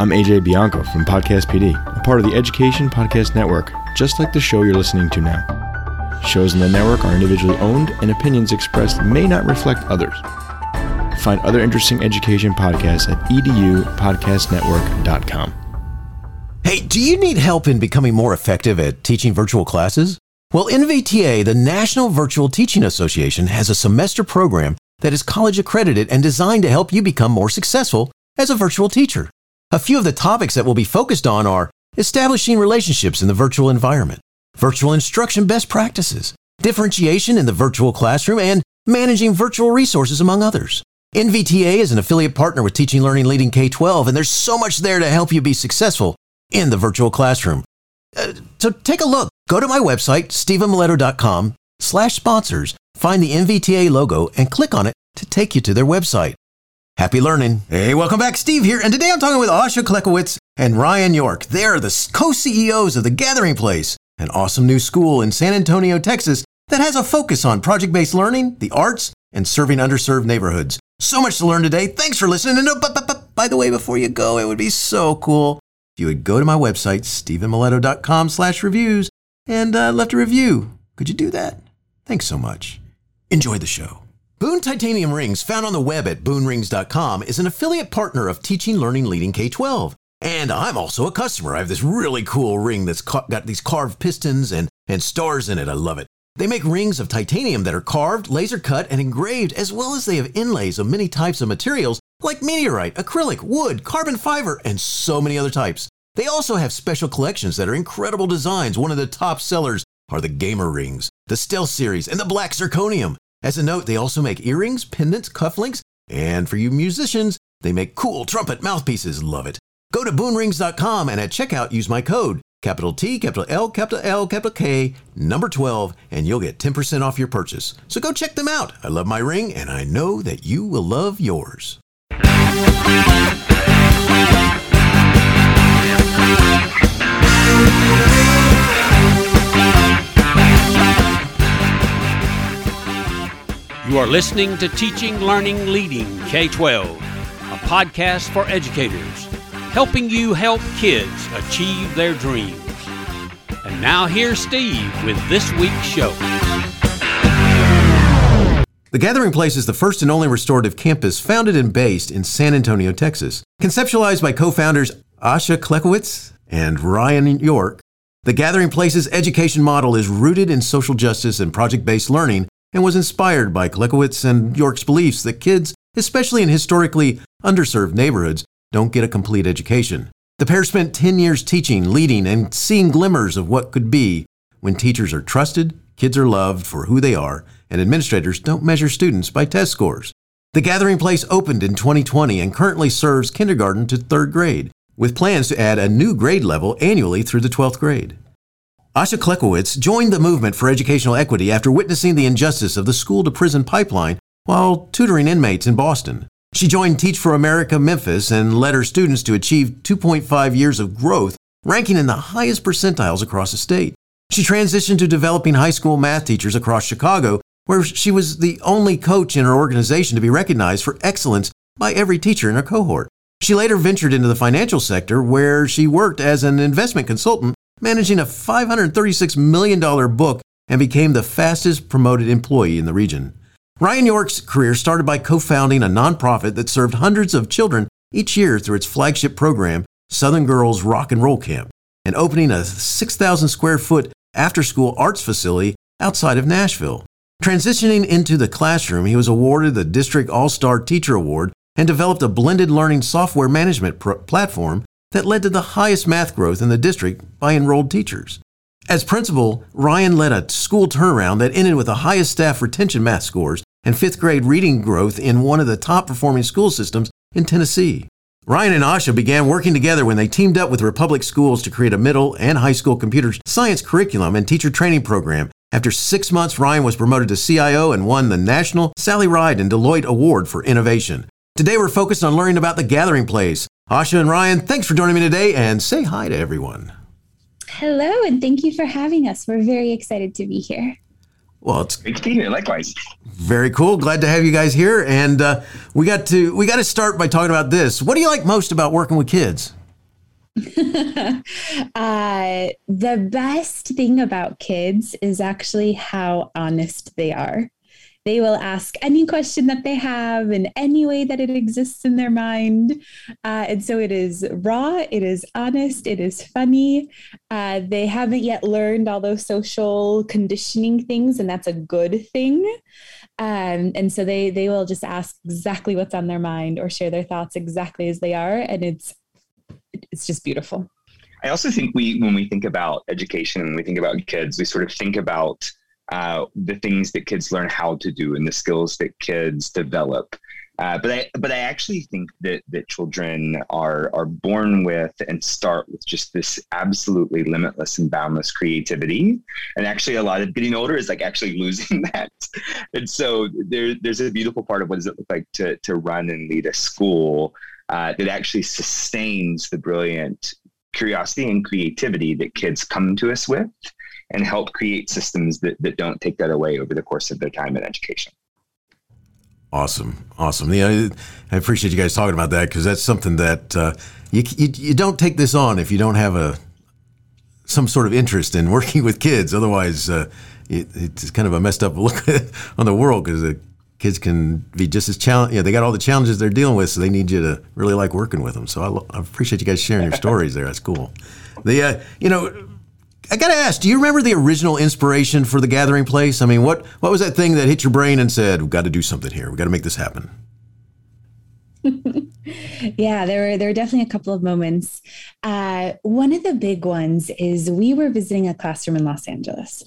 I'm AJ Bianco from Podcast PD, a part of the Education Podcast Network, just like the show you're listening to now. Shows in the network are individually owned, and opinions expressed may not reflect others. Find other interesting education podcasts at edupodcastnetwork.com. Hey, do you need help in becoming more effective at teaching virtual classes? Well, NVTA, the National Virtual Teaching Association, has a semester program that is college accredited and designed to help you become more successful as a virtual teacher. A few of the topics that will be focused on are establishing relationships in the virtual environment, virtual instruction best practices, differentiation in the virtual classroom, and managing virtual resources, among others. NVTA is an affiliate partner with Teaching Learning Leading K 12, and there's so much there to help you be successful in the virtual classroom. Uh, so take a look. Go to my website, stephenmiletto.com slash sponsors, find the NVTA logo, and click on it to take you to their website. Happy learning. Hey, welcome back. Steve here. And today I'm talking with Asha Klekowicz and Ryan York. They are the co CEOs of The Gathering Place, an awesome new school in San Antonio, Texas that has a focus on project based learning, the arts, and serving underserved neighborhoods. So much to learn today. Thanks for listening. And oh, by the way, before you go, it would be so cool if you would go to my website, stephenmiletto.com slash reviews, and uh, left a review. Could you do that? Thanks so much. Enjoy the show. Boone Titanium Rings, found on the web at boonrings.com, is an affiliate partner of Teaching Learning Leading K 12. And I'm also a customer. I have this really cool ring that's ca- got these carved pistons and, and stars in it. I love it. They make rings of titanium that are carved, laser cut, and engraved, as well as they have inlays of many types of materials like meteorite, acrylic, wood, carbon fiber, and so many other types. They also have special collections that are incredible designs. One of the top sellers are the Gamer Rings, the Stealth Series, and the Black Zirconium. As a note, they also make earrings, pendants, cufflinks, and for you musicians, they make cool trumpet mouthpieces. Love it. Go to boonrings.com and at checkout use my code, capital T, capital L, capital L, capital K, number 12, and you'll get 10% off your purchase. So go check them out. I love my ring, and I know that you will love yours. You are listening to Teaching, Learning, Leading K 12, a podcast for educators, helping you help kids achieve their dreams. And now here's Steve with this week's show. The Gathering Place is the first and only restorative campus founded and based in San Antonio, Texas. Conceptualized by co founders Asha Klekowicz and Ryan York, the Gathering Place's education model is rooted in social justice and project based learning and was inspired by Klekowicz and York's beliefs that kids, especially in historically underserved neighborhoods, don't get a complete education. The pair spent 10 years teaching, leading, and seeing glimmers of what could be when teachers are trusted, kids are loved for who they are, and administrators don't measure students by test scores. The Gathering Place opened in 2020 and currently serves kindergarten to third grade, with plans to add a new grade level annually through the 12th grade. Asha Klekowicz joined the movement for educational equity after witnessing the injustice of the school to prison pipeline while tutoring inmates in Boston. She joined Teach for America Memphis and led her students to achieve 2.5 years of growth, ranking in the highest percentiles across the state. She transitioned to developing high school math teachers across Chicago, where she was the only coach in her organization to be recognized for excellence by every teacher in her cohort. She later ventured into the financial sector, where she worked as an investment consultant managing a $536 million book and became the fastest promoted employee in the region. Ryan York's career started by co founding a nonprofit that served hundreds of children each year through its flagship program, Southern Girls Rock and Roll Camp, and opening a 6,000 square foot after school arts facility outside of Nashville. Transitioning into the classroom, he was awarded the District All Star Teacher Award and developed a blended learning software management pr- platform that led to the highest math growth in the district by enrolled teachers. As principal, Ryan led a school turnaround that ended with the highest staff retention math scores and fifth grade reading growth in one of the top performing school systems in Tennessee. Ryan and Asha began working together when they teamed up with Republic Schools to create a middle and high school computer science curriculum and teacher training program. After six months, Ryan was promoted to CIO and won the National Sally Ride and Deloitte Award for Innovation. Today, we're focused on learning about the Gathering Place, Asha and Ryan, thanks for joining me today and say hi to everyone. Hello, and thank you for having us. We're very excited to be here. Well, it's great to be here. Likewise. Very cool. Glad to have you guys here. And uh, we got to we got to start by talking about this. What do you like most about working with kids? uh, the best thing about kids is actually how honest they are. They will ask any question that they have in any way that it exists in their mind. Uh, and so it is raw, it is honest, it is funny. Uh, they haven't yet learned all those social conditioning things, and that's a good thing. Um, and so they they will just ask exactly what's on their mind or share their thoughts exactly as they are, and it's it's just beautiful. I also think we when we think about education and we think about kids, we sort of think about uh, the things that kids learn how to do and the skills that kids develop. Uh, but I but I actually think that that children are are born with and start with just this absolutely limitless and boundless creativity. And actually, a lot of getting older is like actually losing that. And so there, there's a beautiful part of what does it look like to to run and lead a school uh, that actually sustains the brilliant curiosity and creativity that kids come to us with and help create systems that, that don't take that away over the course of their time in education. Awesome, awesome. Yeah, I appreciate you guys talking about that because that's something that uh, you, you you don't take this on if you don't have a some sort of interest in working with kids. Otherwise, uh, it, it's kind of a messed up look on the world because the kids can be just as challenging. Yeah, they got all the challenges they're dealing with, so they need you to really like working with them. So I, I appreciate you guys sharing your stories there. That's cool. The uh, you know I gotta ask, do you remember the original inspiration for the Gathering Place? I mean, what what was that thing that hit your brain and said, "We've got to do something here. We've got to make this happen"? yeah, there were there were definitely a couple of moments. Uh, one of the big ones is we were visiting a classroom in Los Angeles,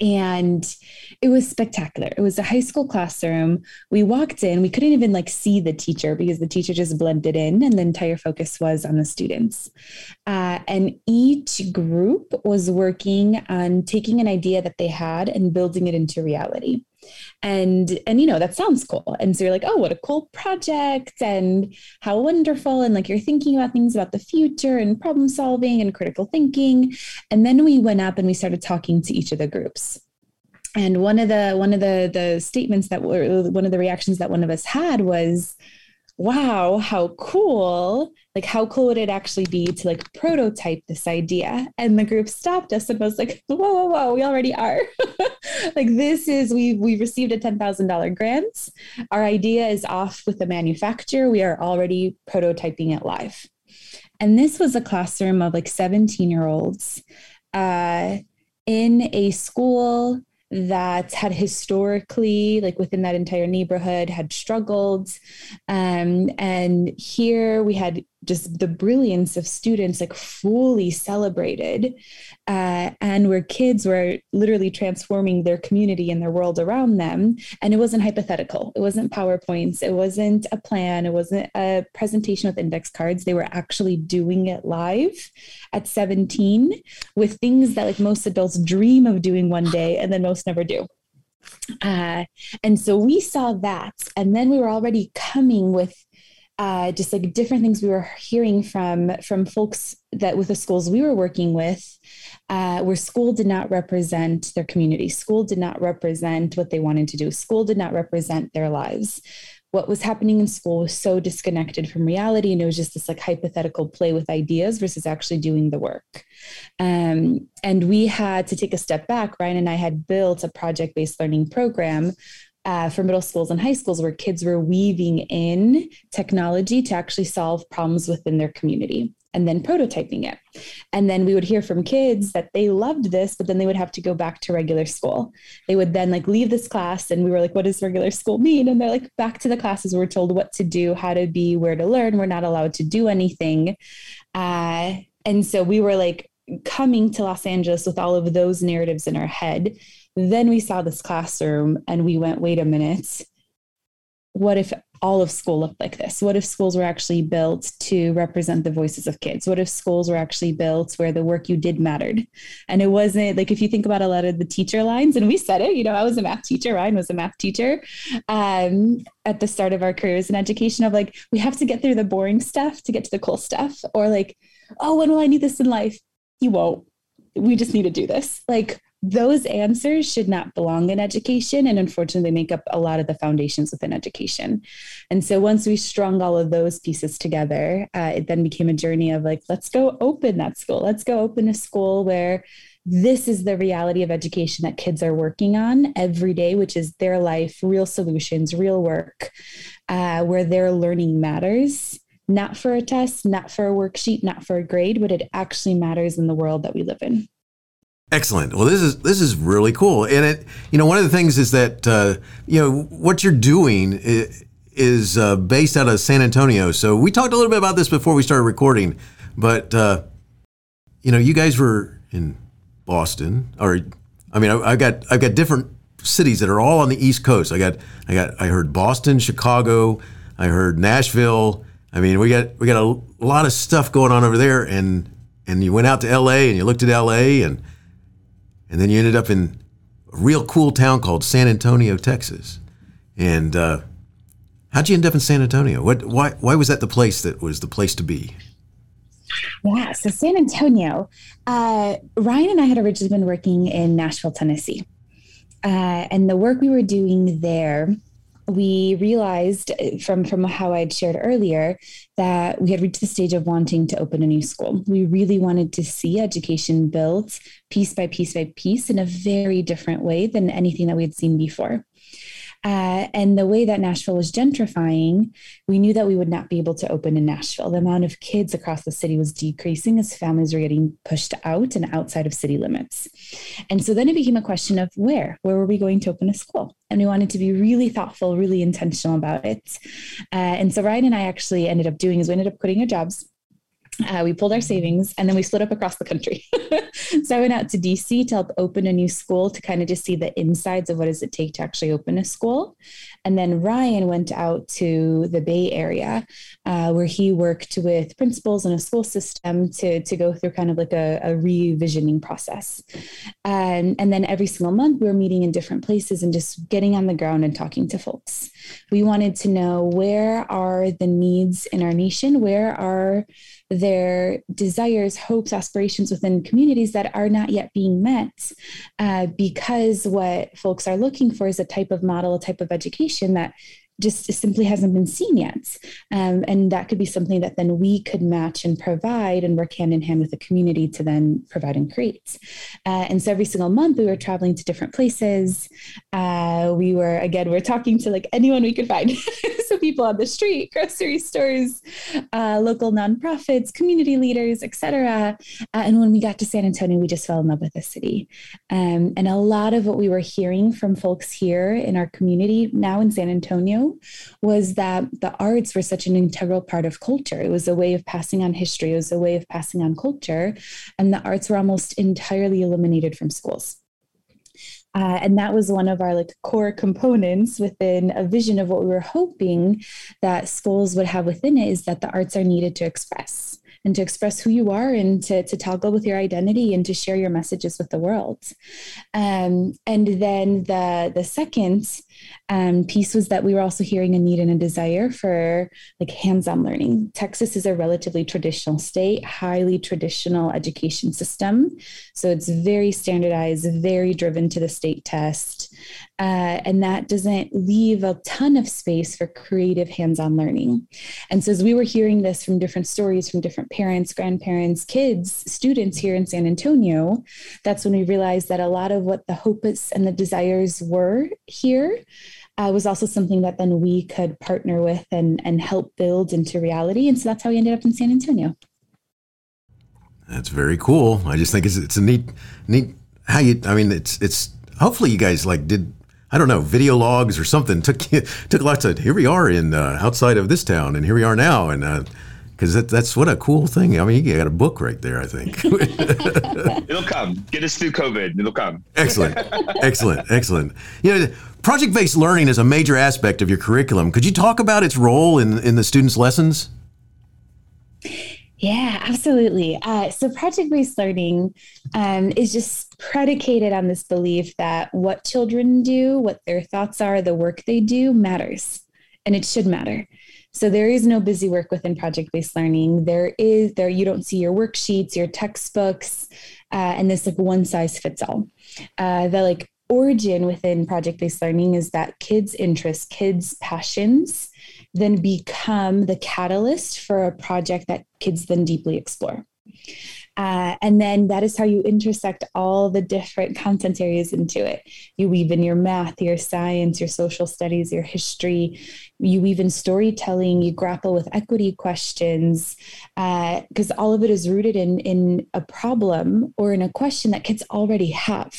and it was spectacular. It was a high school classroom. We walked in. We couldn't even like see the teacher because the teacher just blended in and the entire focus was on the students. Uh, and each group was working on taking an idea that they had and building it into reality and and you know that sounds cool. And so you're like oh what a cool project and how wonderful. And like you're thinking about things about the future and problem solving and critical thinking. And then we went up and we started talking to each of the groups. And one of the one of the the statements that were one of the reactions that one of us had was wow, how cool. Like, how cool would it actually be to like prototype this idea? And the group stopped us and was like, whoa, whoa, whoa, we already are. like, this is, we we received a $10,000 grant. Our idea is off with the manufacturer. We are already prototyping it live. And this was a classroom of like 17 year olds uh, in a school that had historically, like within that entire neighborhood, had struggled. Um, and here we had just the brilliance of students like fully celebrated uh, and where kids were literally transforming their community and their world around them. And it wasn't hypothetical. It wasn't powerpoints. It wasn't a plan. It wasn't a presentation with index cards. They were actually doing it live at 17 with things that like most adults dream of doing one day and then most never do. Uh, and so we saw that. And then we were already coming with uh, just like different things we were hearing from from folks that with the schools we were working with uh, where school did not represent their community. School did not represent what they wanted to do. School did not represent their lives. What was happening in school was so disconnected from reality and it was just this like hypothetical play with ideas versus actually doing the work. Um, and we had to take a step back. Ryan and i had built a project-based learning program uh, for middle schools and high schools where kids were weaving in technology to actually solve problems within their community and then prototyping it. And then we would hear from kids that they loved this, but then they would have to go back to regular school. They would then like leave this class and we were like, what does regular school mean? And they're like, back to the classes. We're told what to do, how to be, where to learn. We're not allowed to do anything. Uh, and so we were like coming to Los Angeles with all of those narratives in our head then we saw this classroom and we went, wait a minute. What if all of school looked like this? What if schools were actually built to represent the voices of kids? What if schools were actually built where the work you did mattered? And it wasn't like if you think about a lot of the teacher lines, and we said it, you know, I was a math teacher, Ryan was a math teacher um, at the start of our careers in education of like, we have to get through the boring stuff to get to the cool stuff, or like, oh, when will I need this in life? You won't. We just need to do this. Like, those answers should not belong in education. And unfortunately, make up a lot of the foundations within education. And so once we strung all of those pieces together, uh, it then became a journey of like, let's go open that school. Let's go open a school where this is the reality of education that kids are working on every day, which is their life, real solutions, real work, uh, where their learning matters, not for a test, not for a worksheet, not for a grade, but it actually matters in the world that we live in. Excellent. Well, this is this is really cool, and it you know one of the things is that uh, you know what you're doing is, uh, based out of San Antonio. So we talked a little bit about this before we started recording, but uh, you know you guys were in Boston, or I mean, I, have got I've got different cities that are all on the East Coast. I got I got I heard Boston, Chicago, I heard Nashville. I mean, we got we got a lot of stuff going on over there, and and you went out to L.A. and you looked at L.A. and and then you ended up in a real cool town called San Antonio, Texas. And uh, how'd you end up in San Antonio? What why why was that the place that was the place to be? Yeah, so San Antonio. Uh, Ryan and I had originally been working in Nashville, Tennessee. Uh, and the work we were doing there, we realized uh, from, from how I'd shared earlier that we had reached the stage of wanting to open a new school. We really wanted to see education built piece by piece by piece in a very different way than anything that we had seen before. Uh, and the way that Nashville was gentrifying, we knew that we would not be able to open in Nashville. The amount of kids across the city was decreasing as families were getting pushed out and outside of city limits. And so then it became a question of where? Where were we going to open a school? And we wanted to be really thoughtful, really intentional about it. Uh, and so Ryan and I actually ended up doing is we ended up quitting our jobs uh, we pulled our savings and then we split up across the country. so I went out to DC to help open a new school to kind of just see the insides of what does it take to actually open a school. And then Ryan went out to the Bay Area uh, where he worked with principals in a school system to, to go through kind of like a, a revisioning process. And, and then every single month we were meeting in different places and just getting on the ground and talking to folks. We wanted to know where are the needs in our nation? Where are their desires, hopes, aspirations within communities that are not yet being met uh, because what folks are looking for is a type of model, a type of education that just simply hasn't been seen yet. Um, and that could be something that then we could match and provide and work hand in hand with the community to then provide and create. Uh, and so every single month we were traveling to different places. Uh, we were, again, we are talking to like anyone we could find. so people on the street, grocery stores, uh, local nonprofits, community leaders, etc. Uh, and when we got to San Antonio, we just fell in love with the city. Um, and a lot of what we were hearing from folks here in our community now in San Antonio was that the arts were such an integral part of culture. It was a way of passing on history, it was a way of passing on culture. And the arts were almost entirely eliminated from schools. Uh, and that was one of our like core components within a vision of what we were hoping that schools would have within it is that the arts are needed to express and to express who you are and to, to toggle with your identity and to share your messages with the world. Um, and then the, the second um, piece was that we were also hearing a need and a desire for like hands-on learning. Texas is a relatively traditional state, highly traditional education system. So it's very standardized, very driven to the state test. Uh, and that doesn't leave a ton of space for creative hands-on learning. And so as we were hearing this from different stories from different parents, grandparents, kids, students here in San Antonio, that's when we realized that a lot of what the hopes and the desires were here uh, was also something that then we could partner with and, and help build into reality. And so that's how we ended up in San Antonio. That's very cool. I just think it's, it's a neat, neat how you, I mean, it's, it's, hopefully you guys like did, I don't know, video logs or something took, took lots of, here we are in, uh, outside of this town and here we are now. And, uh, because that, that's what a cool thing. I mean, you got a book right there. I think it'll come. Get us through COVID. It'll come. excellent, excellent, excellent. You know, project-based learning is a major aspect of your curriculum. Could you talk about its role in in the students' lessons? Yeah, absolutely. Uh, so, project based learning um, is just predicated on this belief that what children do, what their thoughts are, the work they do matters, and it should matter. So there is no busy work within project-based learning. There is there you don't see your worksheets, your textbooks, uh, and this like one size fits all. uh, the like origin within project based learning is that kids' interests, kids' passions, then become the catalyst for a project that kids then deeply explore. Uh, and then that is how you intersect all the different content areas into it. You weave in your math, your science, your social studies, your history. You weave in storytelling. You grapple with equity questions because uh, all of it is rooted in in a problem or in a question that kids already have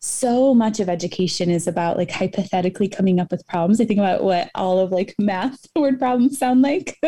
so much of education is about like hypothetically coming up with problems. I think about what all of like math word problems sound like.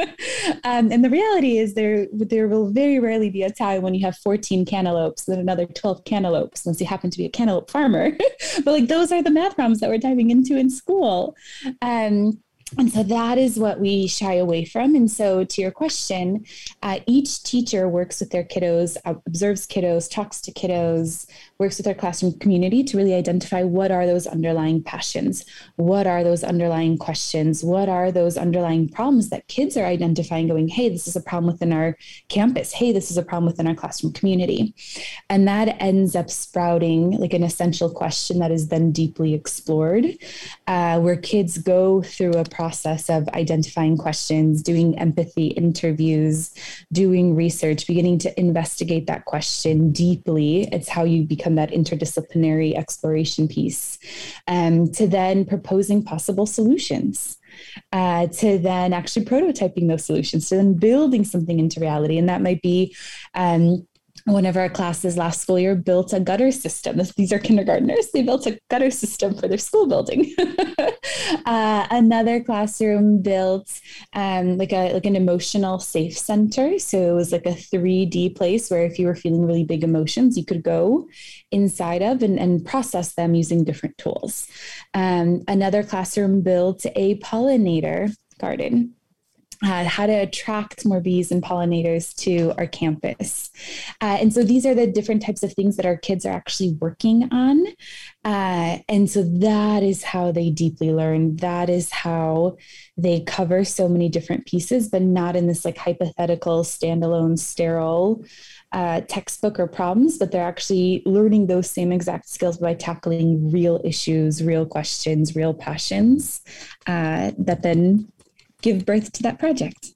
um, and the reality is there there will very rarely be a time when you have 14 cantaloupes and another 12 cantaloupes unless you happen to be a cantaloupe farmer. but like those are the math problems that we're diving into in school. Um, and so that is what we shy away from. And so, to your question, uh, each teacher works with their kiddos, observes kiddos, talks to kiddos, works with our classroom community to really identify what are those underlying passions, what are those underlying questions, what are those underlying problems that kids are identifying, going, hey, this is a problem within our campus, hey, this is a problem within our classroom community. And that ends up sprouting like an essential question that is then deeply explored, uh, where kids go through a process of identifying questions, doing empathy interviews, doing research, beginning to investigate that question deeply. It's how you become that interdisciplinary exploration piece, um, to then proposing possible solutions. Uh, to then actually prototyping those solutions, to then building something into reality. And that might be um, one of our classes last school year built a gutter system. These are kindergartners. They built a gutter system for their school building. uh, another classroom built um, like a like an emotional safe center. So it was like a 3D place where if you were feeling really big emotions, you could go inside of and, and process them using different tools. Um, another classroom built a pollinator garden uh, how to attract more bees and pollinators to our campus. Uh, and so these are the different types of things that our kids are actually working on. Uh, and so that is how they deeply learn. That is how they cover so many different pieces, but not in this like hypothetical, standalone, sterile. Uh, textbook or problems, but they're actually learning those same exact skills by tackling real issues, real questions, real passions uh, that then give birth to that project.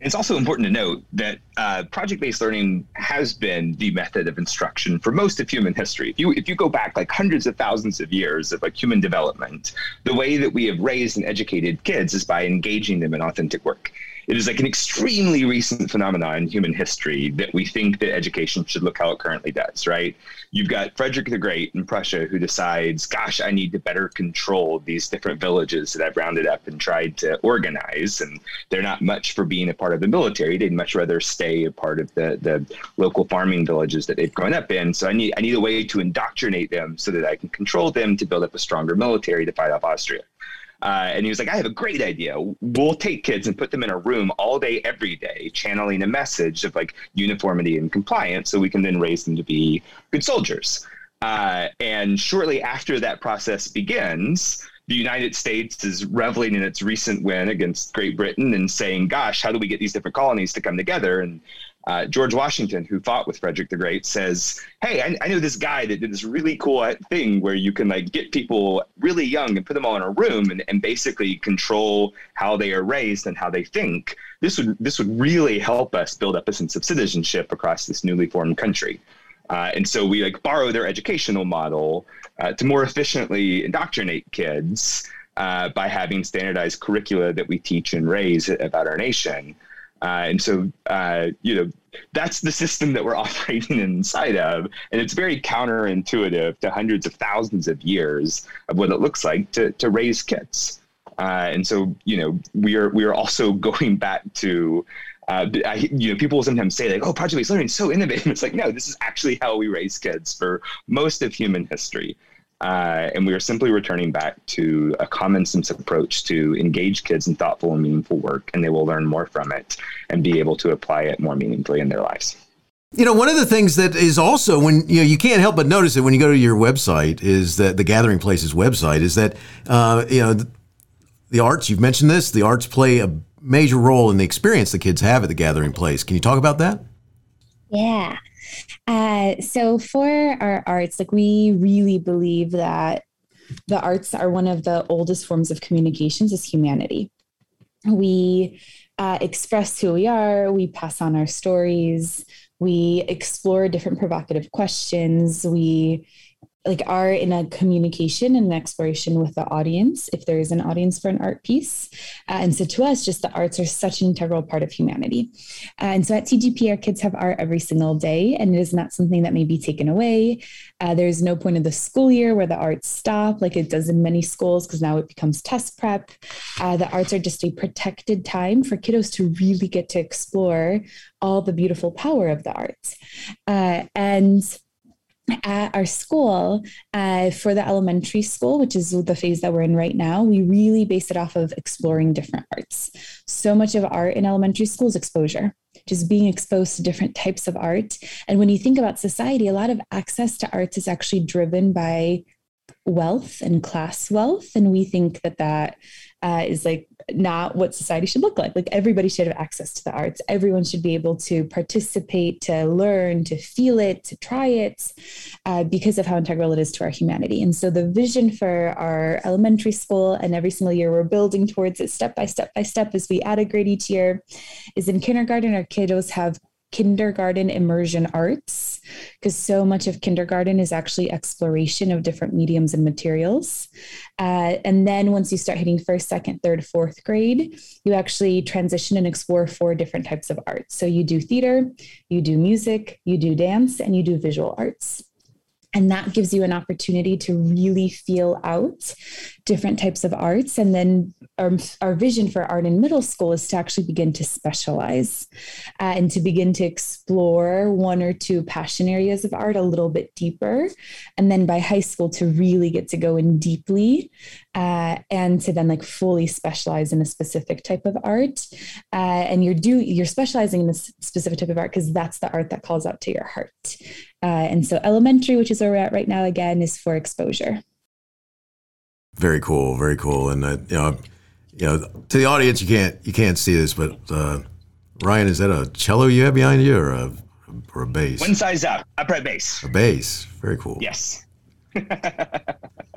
It's also important to note that uh, project-based learning has been the method of instruction for most of human history. If you if you go back like hundreds of thousands of years of like human development, the way that we have raised and educated kids is by engaging them in authentic work it is like an extremely recent phenomenon in human history that we think that education should look how it currently does, right? You've got Frederick the Great in Prussia who decides, gosh, I need to better control these different villages that I've rounded up and tried to organize. And they're not much for being a part of the military. They'd much rather stay a part of the, the local farming villages that they've grown up in. So I need I need a way to indoctrinate them so that I can control them to build up a stronger military to fight off Austria. Uh, and he was like, I have a great idea. We'll take kids and put them in a room all day, every day, channeling a message of like uniformity and compliance so we can then raise them to be good soldiers. Uh, and shortly after that process begins, the United States is reveling in its recent win against Great Britain and saying, gosh, how do we get these different colonies to come together? And uh, George Washington, who fought with Frederick the Great, says, "Hey, I, I know this guy that did this really cool thing where you can like get people really young and put them all in a room and, and basically control how they are raised and how they think. This would this would really help us build up a sense of citizenship across this newly formed country." Uh, and so we like borrow their educational model uh, to more efficiently indoctrinate kids uh, by having standardized curricula that we teach and raise about our nation. Uh, and so, uh, you know, that's the system that we're operating inside of. And it's very counterintuitive to hundreds of thousands of years of what it looks like to, to raise kids. Uh, and so, you know, we are, we are also going back to, uh, I, you know, people sometimes say like, "Oh, project-based learning is so innovative." It's like, no, this is actually how we raise kids for most of human history. Uh, and we are simply returning back to a common sense approach to engage kids in thoughtful and meaningful work, and they will learn more from it and be able to apply it more meaningfully in their lives. You know, one of the things that is also when you know you can't help but notice it when you go to your website is that the Gathering Places website is that uh, you know the, the arts. You've mentioned this. The arts play a major role in the experience the kids have at the Gathering Place. Can you talk about that? Yeah. Uh, so for our arts, like we really believe that the arts are one of the oldest forms of communications as humanity. We uh, express who we are, we pass on our stories, we explore different provocative questions, we like are in a communication and an exploration with the audience if there is an audience for an art piece. Uh, and so to us just the arts are such an integral part of humanity. Uh, and so at tgp our kids have art every single day and it is not something that may be taken away. Uh, there's no point of the school year where the arts stop like it does in many schools because now it becomes test prep. Uh, the arts are just a protected time for kiddos to really get to explore all the beautiful power of the arts. Uh, and at our school uh, for the elementary school, which is the phase that we're in right now, we really base it off of exploring different arts. So much of art in elementary school is exposure, just being exposed to different types of art. And when you think about society, a lot of access to arts is actually driven by wealth and class wealth. And we think that that uh, is like not what society should look like. Like everybody should have access to the arts. Everyone should be able to participate, to learn, to feel it, to try it, uh, because of how integral it is to our humanity. And so the vision for our elementary school, and every single year we're building towards it step by step by step as we add a grade each year, is in kindergarten, our kiddos have kindergarten immersion arts because so much of kindergarten is actually exploration of different mediums and materials. Uh, and then once you start hitting first, second, third, fourth grade, you actually transition and explore four different types of arts. So you do theater, you do music, you do dance, and you do visual arts. And that gives you an opportunity to really feel out different types of arts. And then our, our vision for art in middle school is to actually begin to specialize uh, and to begin to explore one or two passion areas of art a little bit deeper. And then by high school, to really get to go in deeply uh, and to then like fully specialize in a specific type of art. Uh, and you're do you're specializing in this specific type of art because that's the art that calls out to your heart. Uh, and so elementary, which is where we're at right now, again, is for exposure. Very cool, very cool. And uh, you know, you know, to the audience, you can't you can't see this, but uh, Ryan, is that a cello you have behind you, or a or a bass? One size up, upright bass. A bass, very cool. Yes.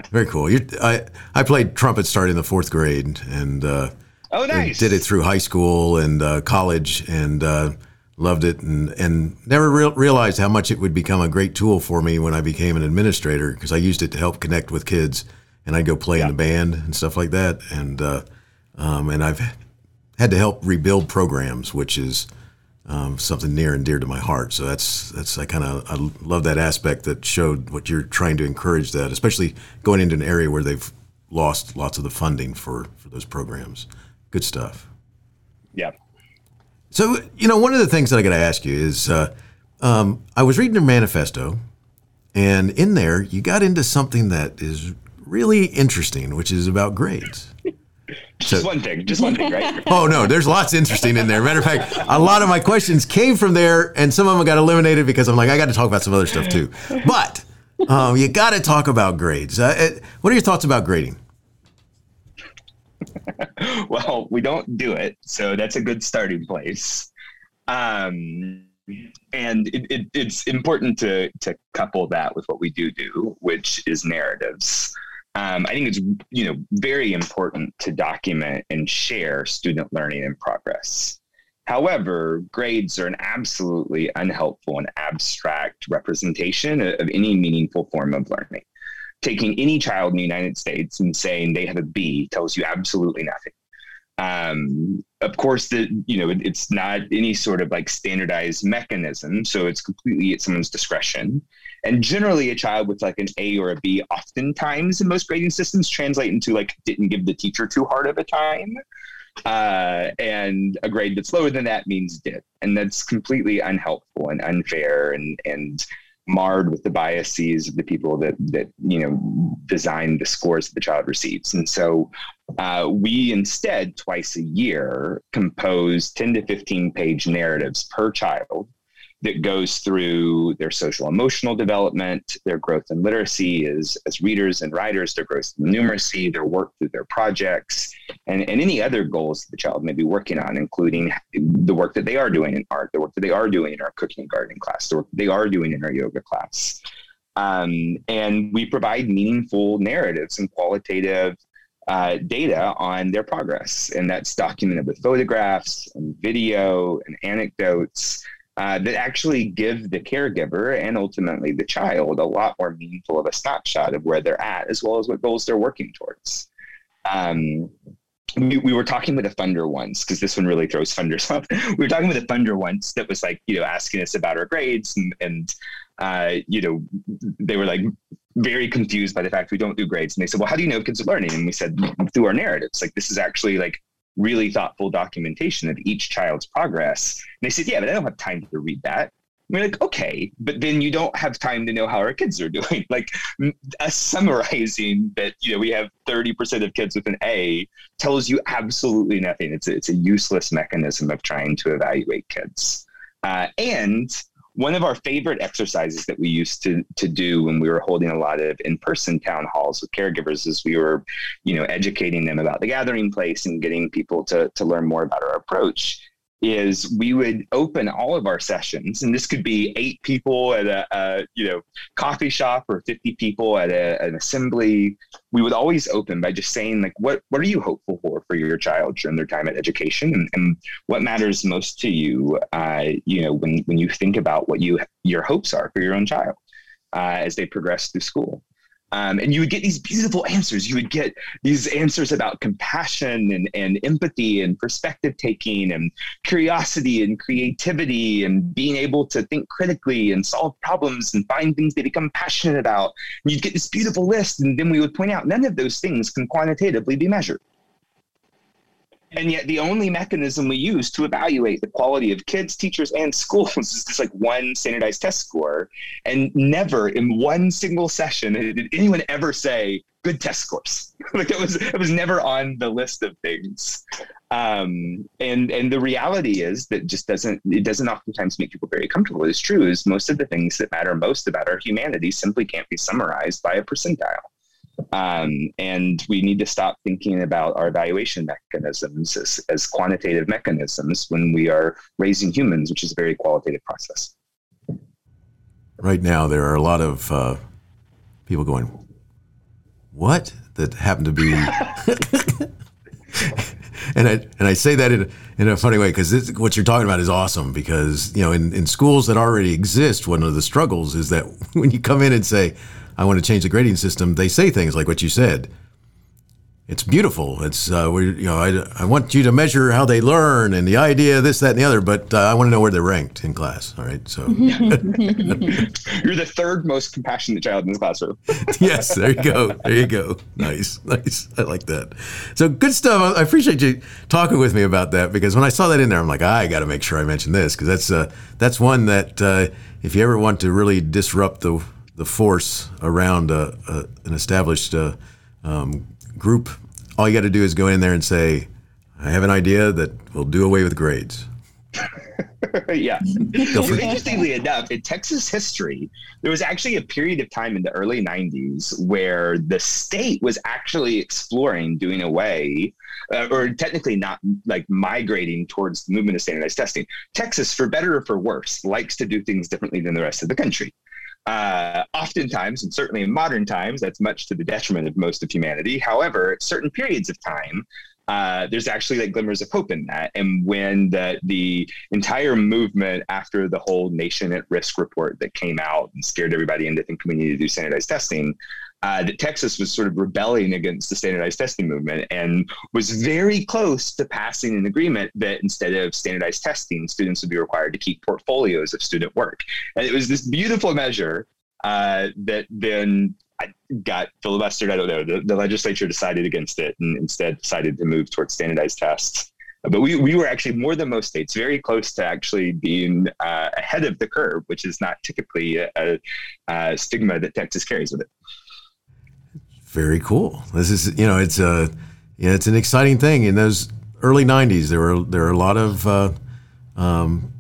very cool. you I I played trumpet starting in the fourth grade, and uh, oh, nice. Did it through high school and uh, college, and uh, loved it, and and never re- realized how much it would become a great tool for me when I became an administrator because I used it to help connect with kids, and I'd go play yeah. in the band and stuff like that, and uh, um, and I've had to help rebuild programs, which is um, something near and dear to my heart. So that's that's I kind of I love that aspect that showed what you're trying to encourage that, especially going into an area where they've lost lots of the funding for for those programs. Good stuff. Yeah. So you know, one of the things that I got to ask you is, uh, um, I was reading your manifesto, and in there you got into something that is really interesting, which is about grades. Just so, one thing, just one thing, right? oh no, there's lots interesting in there. Matter of fact, a lot of my questions came from there, and some of them got eliminated because I'm like, I got to talk about some other stuff too. But um, you got to talk about grades. Uh, what are your thoughts about grading? well, we don't do it, so that's a good starting place. Um, and it, it, it's important to to couple that with what we do do, which is narratives um, I think it's you know very important to document and share student learning and progress. However, grades are an absolutely unhelpful and abstract representation of any meaningful form of learning. Taking any child in the United States and saying they have a B tells you absolutely nothing. Um, of course, the you know it, it's not any sort of like standardized mechanism, so it's completely at someone's discretion. And generally, a child with like an A or a B, oftentimes in most grading systems, translate into like didn't give the teacher too hard of a time. Uh, and a grade that's lower than that means did. And that's completely unhelpful and unfair and, and marred with the biases of the people that, that you know, design the scores that the child receives. And so uh, we instead, twice a year, compose 10 to 15 page narratives per child that goes through their social emotional development, their growth in literacy as, as readers and writers, their growth in numeracy, their work through their projects, and, and any other goals that the child may be working on, including the work that they are doing in art, the work that they are doing in our cooking and gardening class, the work they are doing in our yoga class. Um, and we provide meaningful narratives and qualitative uh, data on their progress. And that's documented with photographs and video and anecdotes uh, that actually give the caregiver and ultimately the child a lot more meaningful of a snapshot of where they're at, as well as what goals they're working towards. Um, we, we were talking with a funder once because this one really throws funders off. we were talking with a funder once that was like, you know, asking us about our grades and, and uh, you know, they were like very confused by the fact we don't do grades. And they said, well, how do you know kids are learning? And we said, through our narratives. Like, this is actually like really thoughtful documentation of each child's progress. And they said, yeah, but I don't have time to read that. we're like, okay, but then you don't have time to know how our kids are doing. Like us summarizing that, you know, we have 30% of kids with an A tells you absolutely nothing. It's a, it's a useless mechanism of trying to evaluate kids. Uh, and one of our favorite exercises that we used to to do when we were holding a lot of in-person town halls with caregivers is we were you know educating them about the gathering place and getting people to to learn more about our approach is we would open all of our sessions, and this could be eight people at a, a you know coffee shop or fifty people at a, an assembly. We would always open by just saying like, what what are you hopeful for for your child during their time at education, and, and what matters most to you, uh, you know, when when you think about what you your hopes are for your own child uh, as they progress through school. Um, and you would get these beautiful answers. You would get these answers about compassion and, and empathy and perspective taking and curiosity and creativity and being able to think critically and solve problems and find things they become passionate about. And you'd get this beautiful list. And then we would point out none of those things can quantitatively be measured. And yet, the only mechanism we use to evaluate the quality of kids, teachers, and schools is this like one standardized test score. And never in one single session did anyone ever say good test scores. like it was, it was never on the list of things. Um, and and the reality is that just doesn't it doesn't oftentimes make people very comfortable. It's true is most of the things that matter most about our humanity simply can't be summarized by a percentile. Um, and we need to stop thinking about our evaluation mechanisms as, as quantitative mechanisms when we are raising humans, which is a very qualitative process. Right now, there are a lot of uh, people going, What? That happen to be. and I and I say that in in a funny way because what you're talking about is awesome because you know in, in schools that already exist one of the struggles is that when you come in and say I want to change the grading system, they say things like what you said. It's beautiful. It's uh, we, you know I, I want you to measure how they learn and the idea this that and the other, but uh, I want to know where they're ranked in class. All right, so you're the third most compassionate child in this classroom. yes, there you go. There you go. Nice, nice. I like that. So good stuff. I appreciate you talking with me about that because when I saw that in there, I'm like, I got to make sure I mention this because that's uh, that's one that uh, if you ever want to really disrupt the the force around a, a, an established uh, um, group, all you got to do is go in there and say, I have an idea that will do away with grades. yeah. Interestingly enough, in Texas history, there was actually a period of time in the early 90s where the state was actually exploring doing away, uh, or technically not like migrating towards the movement of standardized testing. Texas, for better or for worse, likes to do things differently than the rest of the country. Uh, oftentimes, and certainly in modern times, that's much to the detriment of most of humanity. However, at certain periods of time, uh, there's actually like glimmers of hope in that. And when the the entire movement after the whole nation at risk report that came out and scared everybody into thinking we need to do standardized testing, uh, that Texas was sort of rebelling against the standardized testing movement and was very close to passing an agreement that instead of standardized testing, students would be required to keep portfolios of student work. And it was this beautiful measure uh, that then got filibustered. I don't know. The, the, legislature decided against it and instead decided to move towards standardized tests. But we, we were actually more than most states, very close to actually being uh, ahead of the curve, which is not typically a, a stigma that Texas carries with it. Very cool. This is, you know, it's a, yeah, it's an exciting thing. In those early '90s, there were there were a lot of uh, um,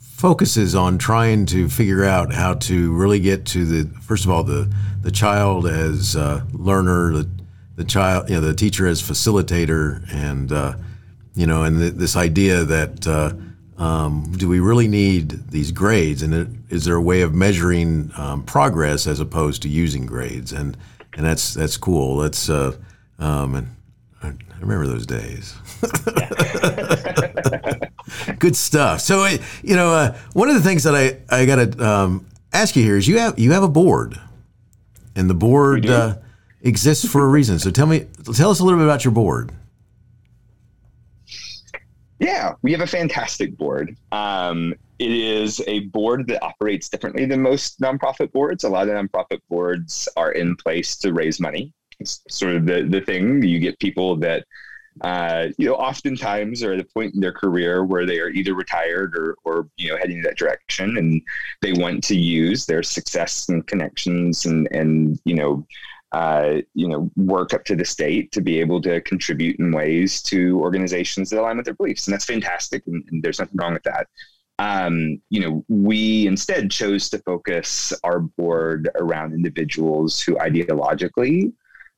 focuses on trying to figure out how to really get to the first of all the the child as a learner, the, the child, you know, the teacher as facilitator, and uh, you know, and th- this idea that uh, um, do we really need these grades, and it, is there a way of measuring um, progress as opposed to using grades, and and that's that's cool. That's uh, um, and I, I remember those days. Good stuff. So, uh, you know, uh, one of the things that I I got to um, ask you here is you have you have a board, and the board uh, exists for a reason. So, tell me, tell us a little bit about your board. Yeah, we have a fantastic board. Um, it is a board that operates differently than most nonprofit boards. A lot of nonprofit boards are in place to raise money. It's sort of the, the thing. You get people that uh, you know, oftentimes are at a point in their career where they are either retired or, or you know, heading in that direction, and they want to use their success and connections and and you know, uh, you know, work up to the state to be able to contribute in ways to organizations that align with their beliefs, and that's fantastic, and, and there's nothing wrong with that. Um, you know, we instead chose to focus our board around individuals who ideologically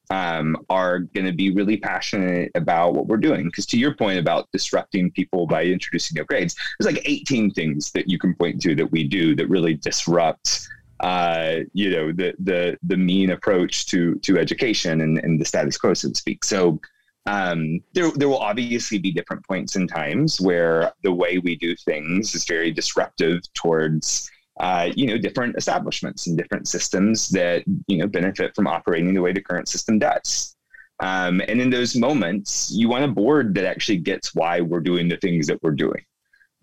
um, are going to be really passionate about what we're doing. Because to your point about disrupting people by introducing no grades, there's like 18 things that you can point to that we do that really disrupt, uh, you know, the the the mean approach to to education and, and the status quo, so to speak. So. Um, there, there will obviously be different points in times where the way we do things is very disruptive towards uh, you know, different establishments and different systems that, you know, benefit from operating the way the current system does. Um, and in those moments, you want a board that actually gets why we're doing the things that we're doing.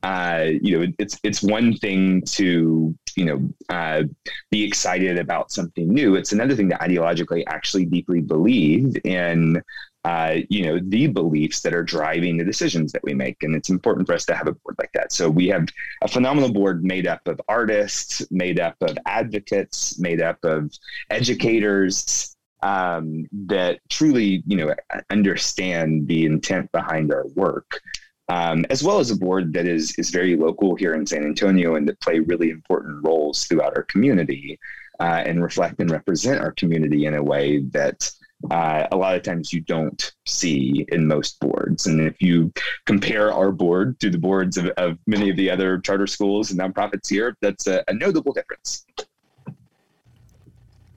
Uh, you know, it's it's one thing to you know uh, be excited about something new. It's another thing to ideologically actually deeply believe in uh, you know, the beliefs that are driving the decisions that we make. And it's important for us to have a board like that. So we have a phenomenal board made up of artists, made up of advocates, made up of educators um, that truly, you know, understand the intent behind our work. Um, as well as a board that is is very local here in San Antonio and that play really important roles throughout our community uh, and reflect and represent our community in a way that uh, a lot of times you don't see in most boards. And if you compare our board to the boards of, of many of the other charter schools and nonprofits here, that's a, a notable difference.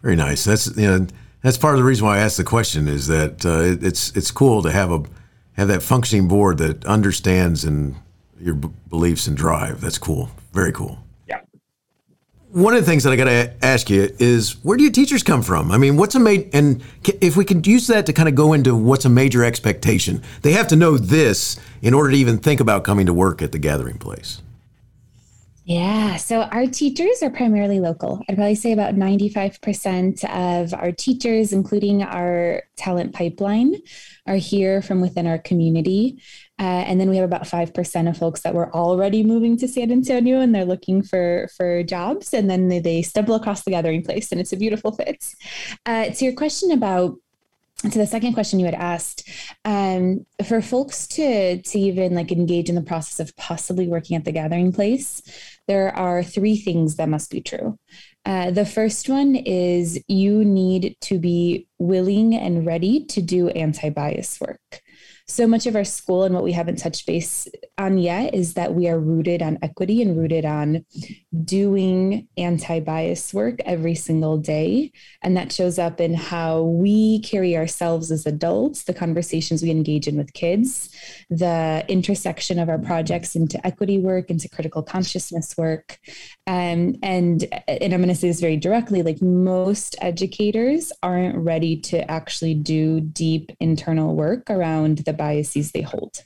Very nice. That's you know that's part of the reason why I asked the question is that uh, it, it's it's cool to have a have that functioning board that understands and your b- beliefs and drive. That's cool. Very cool Yeah. one of the things that I got to ask you is where do your teachers come from? I mean, what's a major, and if we could use that to kind of go into what's a major expectation, they have to know this in order to even think about coming to work at the gathering place. Yeah, so our teachers are primarily local. I'd probably say about 95% of our teachers, including our talent pipeline, are here from within our community. Uh, and then we have about 5% of folks that were already moving to San Antonio and they're looking for, for jobs. And then they, they stumble across the gathering place and it's a beautiful fit. Uh, to your question about to the second question you had asked um, for folks to to even like engage in the process of possibly working at the gathering place there are three things that must be true. Uh, the first one is you need to be willing and ready to do anti-bias work so much of our school and what we haven't touched base on yet is that we are rooted on equity and rooted on doing anti bias work every single day. And that shows up in how we carry ourselves as adults, the conversations we engage in with kids, the intersection of our projects into equity work, into critical consciousness work. Um, and, and I'm going to say this very directly like most educators aren't ready to actually do deep internal work around the biases they hold.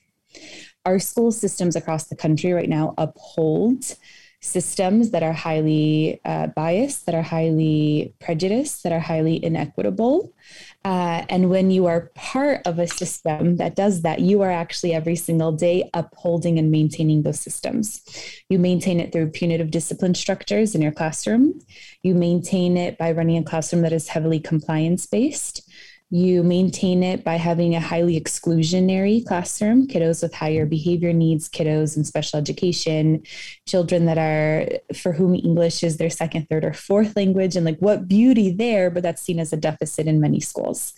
Our school systems across the country right now uphold systems that are highly uh, biased, that are highly prejudiced, that are highly inequitable. Uh, and when you are part of a system that does that, you are actually every single day upholding and maintaining those systems. You maintain it through punitive discipline structures in your classroom. You maintain it by running a classroom that is heavily compliance based You maintain it by having a highly exclusionary classroom, kiddos with higher behavior needs, kiddos in special education, children that are for whom English is their second, third, or fourth language, and like what beauty there, but that's seen as a deficit in many schools.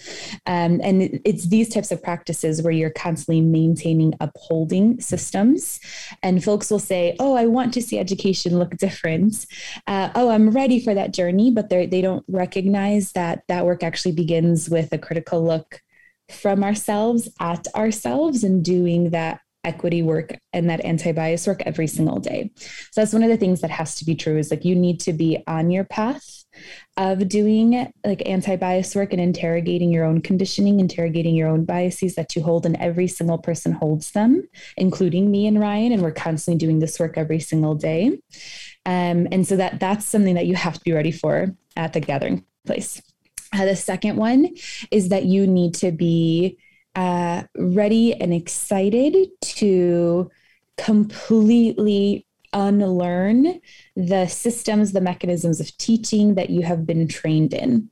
Um, and it's these types of practices where you're constantly maintaining, upholding systems. And folks will say, Oh, I want to see education look different. Uh, oh, I'm ready for that journey, but they don't recognize that that work actually begins with a critical look from ourselves at ourselves and doing that equity work and that anti-bias work every single day. So that's one of the things that has to be true is like you need to be on your path of doing like anti-bias work and interrogating your own conditioning, interrogating your own biases that you hold and every single person holds them, including me and Ryan and we're constantly doing this work every single day. Um, and so that that's something that you have to be ready for at the gathering place. Uh, the second one is that you need to be uh, ready and excited to completely unlearn the systems, the mechanisms of teaching that you have been trained in.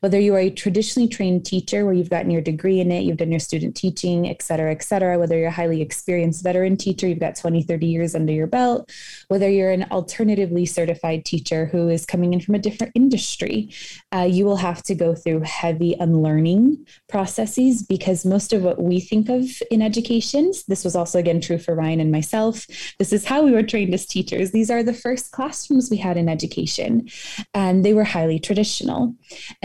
Whether you are a traditionally trained teacher where you've gotten your degree in it, you've done your student teaching, et cetera, et cetera, whether you're a highly experienced veteran teacher, you've got 20, 30 years under your belt, whether you're an alternatively certified teacher who is coming in from a different industry, uh, you will have to go through heavy unlearning processes because most of what we think of in education, this was also again true for Ryan and myself, this is how we were trained as teachers. These are the first classrooms we had in education, and they were highly traditional.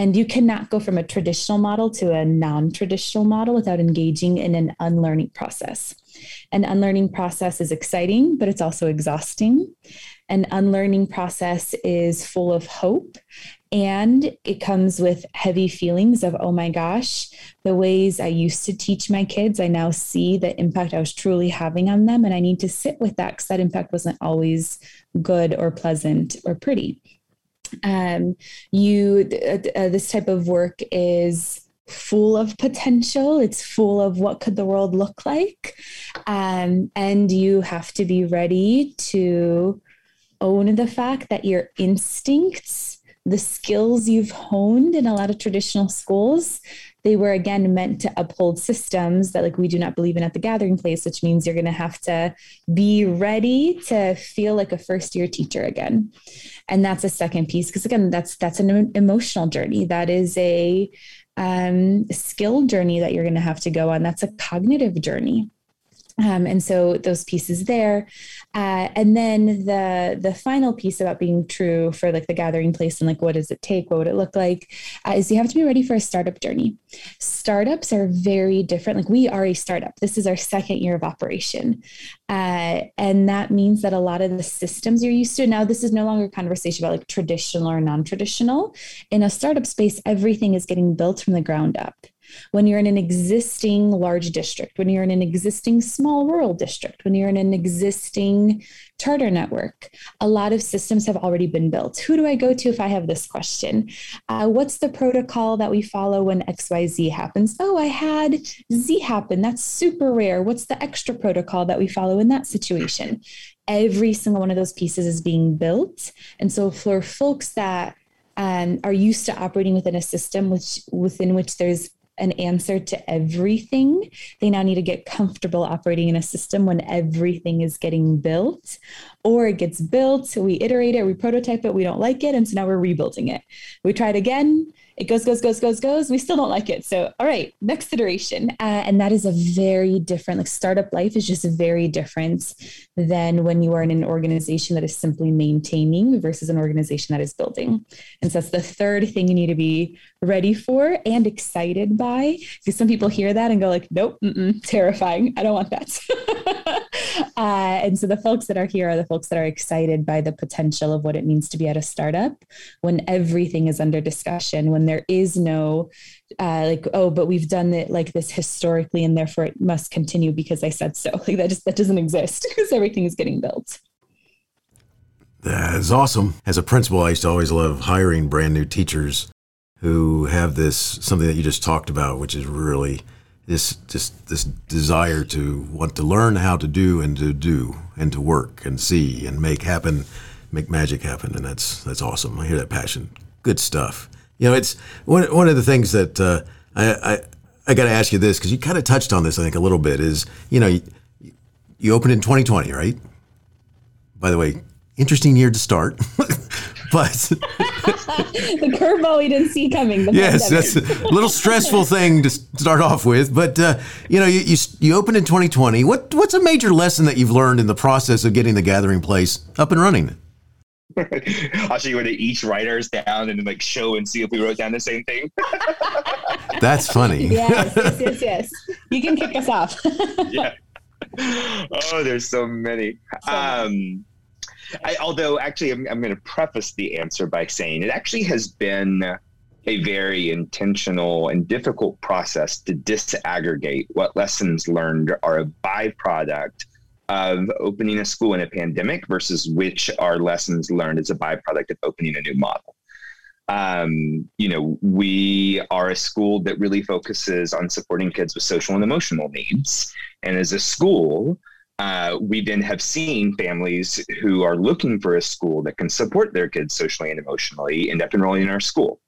And you cannot go from a traditional model to a non traditional model without engaging in an unlearning process. An unlearning process is exciting, but it's also exhausting. An unlearning process is full of hope and it comes with heavy feelings of, oh my gosh, the ways I used to teach my kids, I now see the impact I was truly having on them. And I need to sit with that because that impact wasn't always good or pleasant or pretty um, you uh, this type of work is full of potential. It's full of what could the world look like. Um, and you have to be ready to own the fact that your instincts the skills you've honed in a lot of traditional schools they were again meant to uphold systems that like we do not believe in at the gathering place which means you're going to have to be ready to feel like a first year teacher again. And that's a second piece because again that's that's an emotional journey. That is a um, skill journey that you're going to have to go on. That's a cognitive journey. Um, and so those pieces there uh, and then the the final piece about being true for like the gathering place and like what does it take what would it look like uh, is you have to be ready for a startup journey. Startups are very different. Like we are a startup. This is our second year of operation. Uh, and that means that a lot of the systems you're used to now this is no longer a conversation about like traditional or non-traditional. In a startup space everything is getting built from the ground up when you're in an existing large district, when you're in an existing small rural district, when you're in an existing charter network, a lot of systems have already been built. Who do I go to if I have this question? Uh, what's the protocol that we follow when XYZ happens? Oh, I had Z happen. That's super rare. What's the extra protocol that we follow in that situation? Every single one of those pieces is being built. And so for folks that um, are used to operating within a system which within which there's an answer to everything. They now need to get comfortable operating in a system when everything is getting built or it gets built. We iterate it, we prototype it, we don't like it. And so now we're rebuilding it. We try it again, it goes, goes, goes, goes, goes. We still don't like it. So, all right, next iteration. Uh, and that is a very different, like startup life is just very different than when you are in an organization that is simply maintaining versus an organization that is building. And so that's the third thing you need to be ready for and excited by. Because some people hear that and go like, nope, terrifying. I don't want that. uh, and so the folks that are here are the folks that are excited by the potential of what it means to be at a startup when everything is under discussion, when there is no uh, like, oh, but we've done it like this historically, and therefore it must continue because I said so. Like that just that doesn't exist because everything is getting built. That is awesome. As a principal, I used to always love hiring brand new teachers who have this something that you just talked about, which is really this just this desire to want to learn how to do and to do and to work and see and make happen, make magic happen, and that's that's awesome. I hear that passion. Good stuff. You know, it's one one of the things that uh, I, I, I got to ask you this because you kind of touched on this, I think, a little bit. Is you know, you, you opened in 2020, right? By the way, interesting year to start, but the curveball we didn't see coming. yes, that's a little stressful thing to start off with. But uh, you know, you, you you opened in 2020. What what's a major lesson that you've learned in the process of getting the Gathering Place up and running? I'll show you where to each writers down and then like show and see if we wrote down the same thing. That's funny. yes, yes, yes, yes. You can kick us off. yeah. Oh, there's so many. Um, I, although, actually, I'm, I'm going to preface the answer by saying it actually has been a very intentional and difficult process to disaggregate what lessons learned are a byproduct of opening a school in a pandemic versus which are lessons learned as a byproduct of opening a new model. Um, you know, we are a school that really focuses on supporting kids with social and emotional needs. And as a school, uh, we then have seen families who are looking for a school that can support their kids socially and emotionally end up enrolling in our school.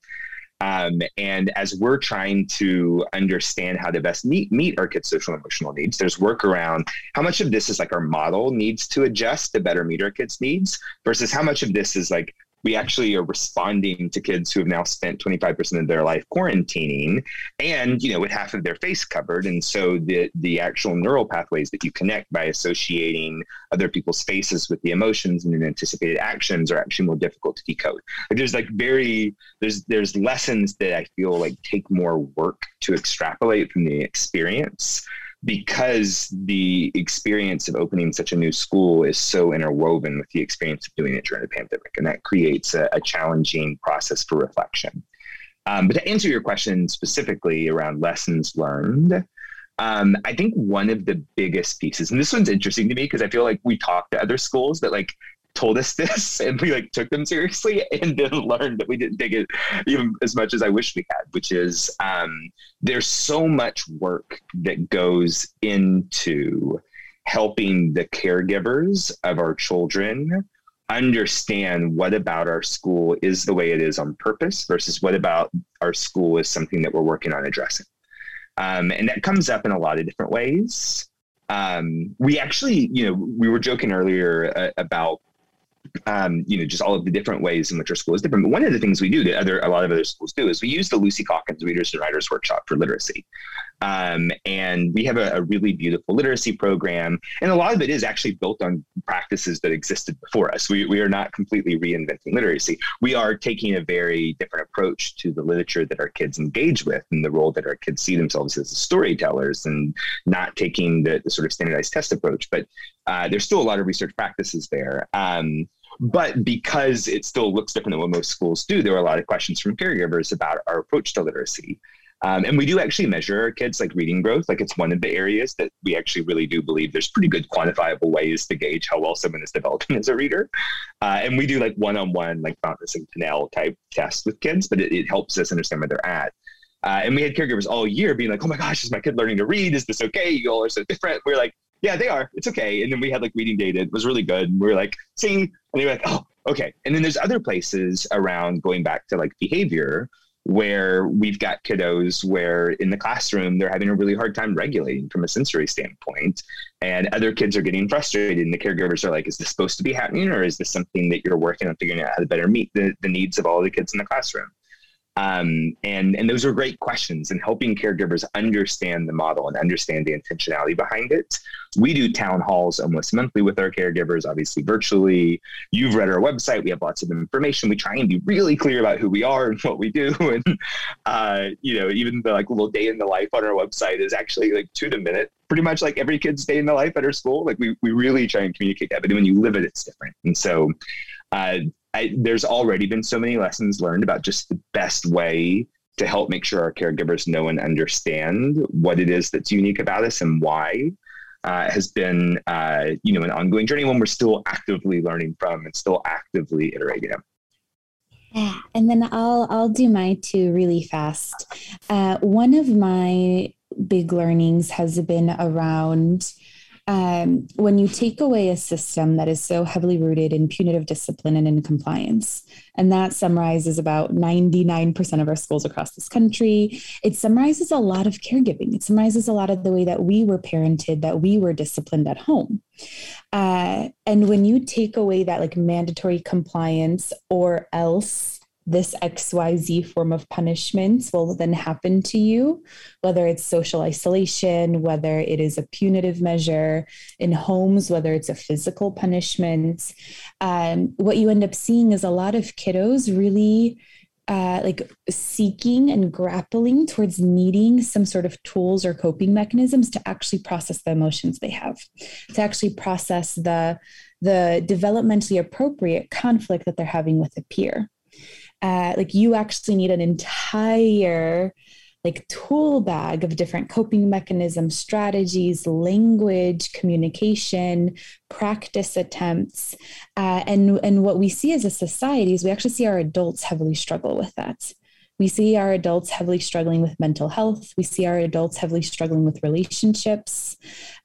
Um, and as we're trying to understand how to best meet meet our kids' social and emotional needs, there's work around how much of this is like our model needs to adjust to better meet our kids' needs versus how much of this is like we actually are responding to kids who have now spent 25% of their life quarantining and you know with half of their face covered. And so the the actual neural pathways that you connect by associating other people's faces with the emotions and anticipated actions are actually more difficult to decode. Like there's like very there's there's lessons that i feel like take more work to extrapolate from the experience because the experience of opening such a new school is so interwoven with the experience of doing it during a pandemic, and that creates a, a challenging process for reflection. Um, but to answer your question specifically around lessons learned, um, I think one of the biggest pieces, and this one's interesting to me because I feel like we talk to other schools that like told us this and we like took them seriously and then learned that we didn't take it even as much as I wish we had, which is um, there's so much work that goes into helping the caregivers of our children understand what about our school is the way it is on purpose versus what about our school is something that we're working on addressing. Um, and that comes up in a lot of different ways. Um, we actually, you know, we were joking earlier uh, about um, you know, just all of the different ways in which our school is different. But one of the things we do that other a lot of other schools do is we use the Lucy Calkins Readers and Writers Workshop for literacy. Um, and we have a, a, really beautiful literacy program. And a lot of it is actually built on practices that existed before us. We, we are not completely reinventing literacy. We are taking a very different approach to the literature that our kids engage with and the role that our kids see themselves as storytellers and not taking the, the sort of standardized test approach. But uh, there's still a lot of research practices there. Um, but because it still looks different than what most schools do, there were a lot of questions from caregivers about our approach to literacy. Um, and we do actually measure our kids like reading growth. Like it's one of the areas that we actually really do believe there's pretty good quantifiable ways to gauge how well someone is developing as a reader. Uh, and we do like one-on-one, like Fountas and Pinnell type tests with kids, but it, it helps us understand where they're at. Uh, and we had caregivers all year being like, "Oh my gosh, is my kid learning to read? Is this okay? You all are so different." We are like, "Yeah, they are. It's okay." And then we had like reading data; it was really good. And we were like, "See," and they were like, "Oh, okay." And then there's other places around going back to like behavior where we've got kiddos where in the classroom they're having a really hard time regulating from a sensory standpoint and other kids are getting frustrated and the caregivers are like is this supposed to be happening or is this something that you're working on figuring out how to better meet the, the needs of all the kids in the classroom um, and and those are great questions and helping caregivers understand the model and understand the intentionality behind it. We do town halls almost monthly with our caregivers, obviously virtually. You've read our website. We have lots of information. We try and be really clear about who we are and what we do. And uh, you know, even the like little day in the life on our website is actually like to the minute, pretty much like every kid's day in the life at our school. Like we we really try and communicate that. But when you live it, it's different. And so uh, I, there's already been so many lessons learned about just the best way to help make sure our caregivers know and understand what it is that's unique about us and why uh, has been uh, you know an ongoing journey when we're still actively learning from and still actively iterating on. Yeah, and then I'll I'll do my two really fast. Uh, one of my big learnings has been around um, when you take away a system that is so heavily rooted in punitive discipline and in compliance, and that summarizes about 99% of our schools across this country, it summarizes a lot of caregiving. It summarizes a lot of the way that we were parented, that we were disciplined at home. Uh, and when you take away that like mandatory compliance or else this XYZ form of punishments will then happen to you, whether it's social isolation, whether it is a punitive measure in homes, whether it's a physical punishment. Um, what you end up seeing is a lot of kiddos really uh, like seeking and grappling towards needing some sort of tools or coping mechanisms to actually process the emotions they have, to actually process the the developmentally appropriate conflict that they're having with a peer uh, like you actually need an entire like tool bag of different coping mechanisms, strategies, language, communication, practice attempts. Uh, and, and what we see as a society is we actually see our adults heavily struggle with that. We see our adults heavily struggling with mental health. We see our adults heavily struggling with relationships.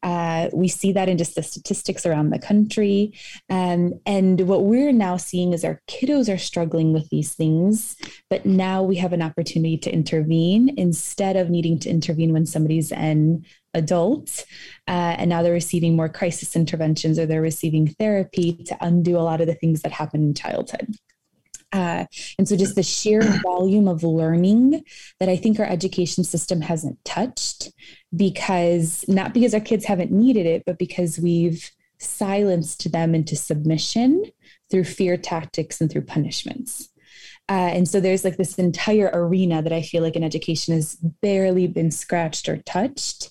Uh, we see that in just the statistics around the country. Um, and what we're now seeing is our kiddos are struggling with these things, but now we have an opportunity to intervene instead of needing to intervene when somebody's an adult uh, and now they're receiving more crisis interventions or they're receiving therapy to undo a lot of the things that happen in childhood. Uh, and so, just the sheer volume of learning that I think our education system hasn't touched because not because our kids haven't needed it, but because we've silenced them into submission through fear tactics and through punishments. Uh, and so there's like this entire arena that I feel like in education has barely been scratched or touched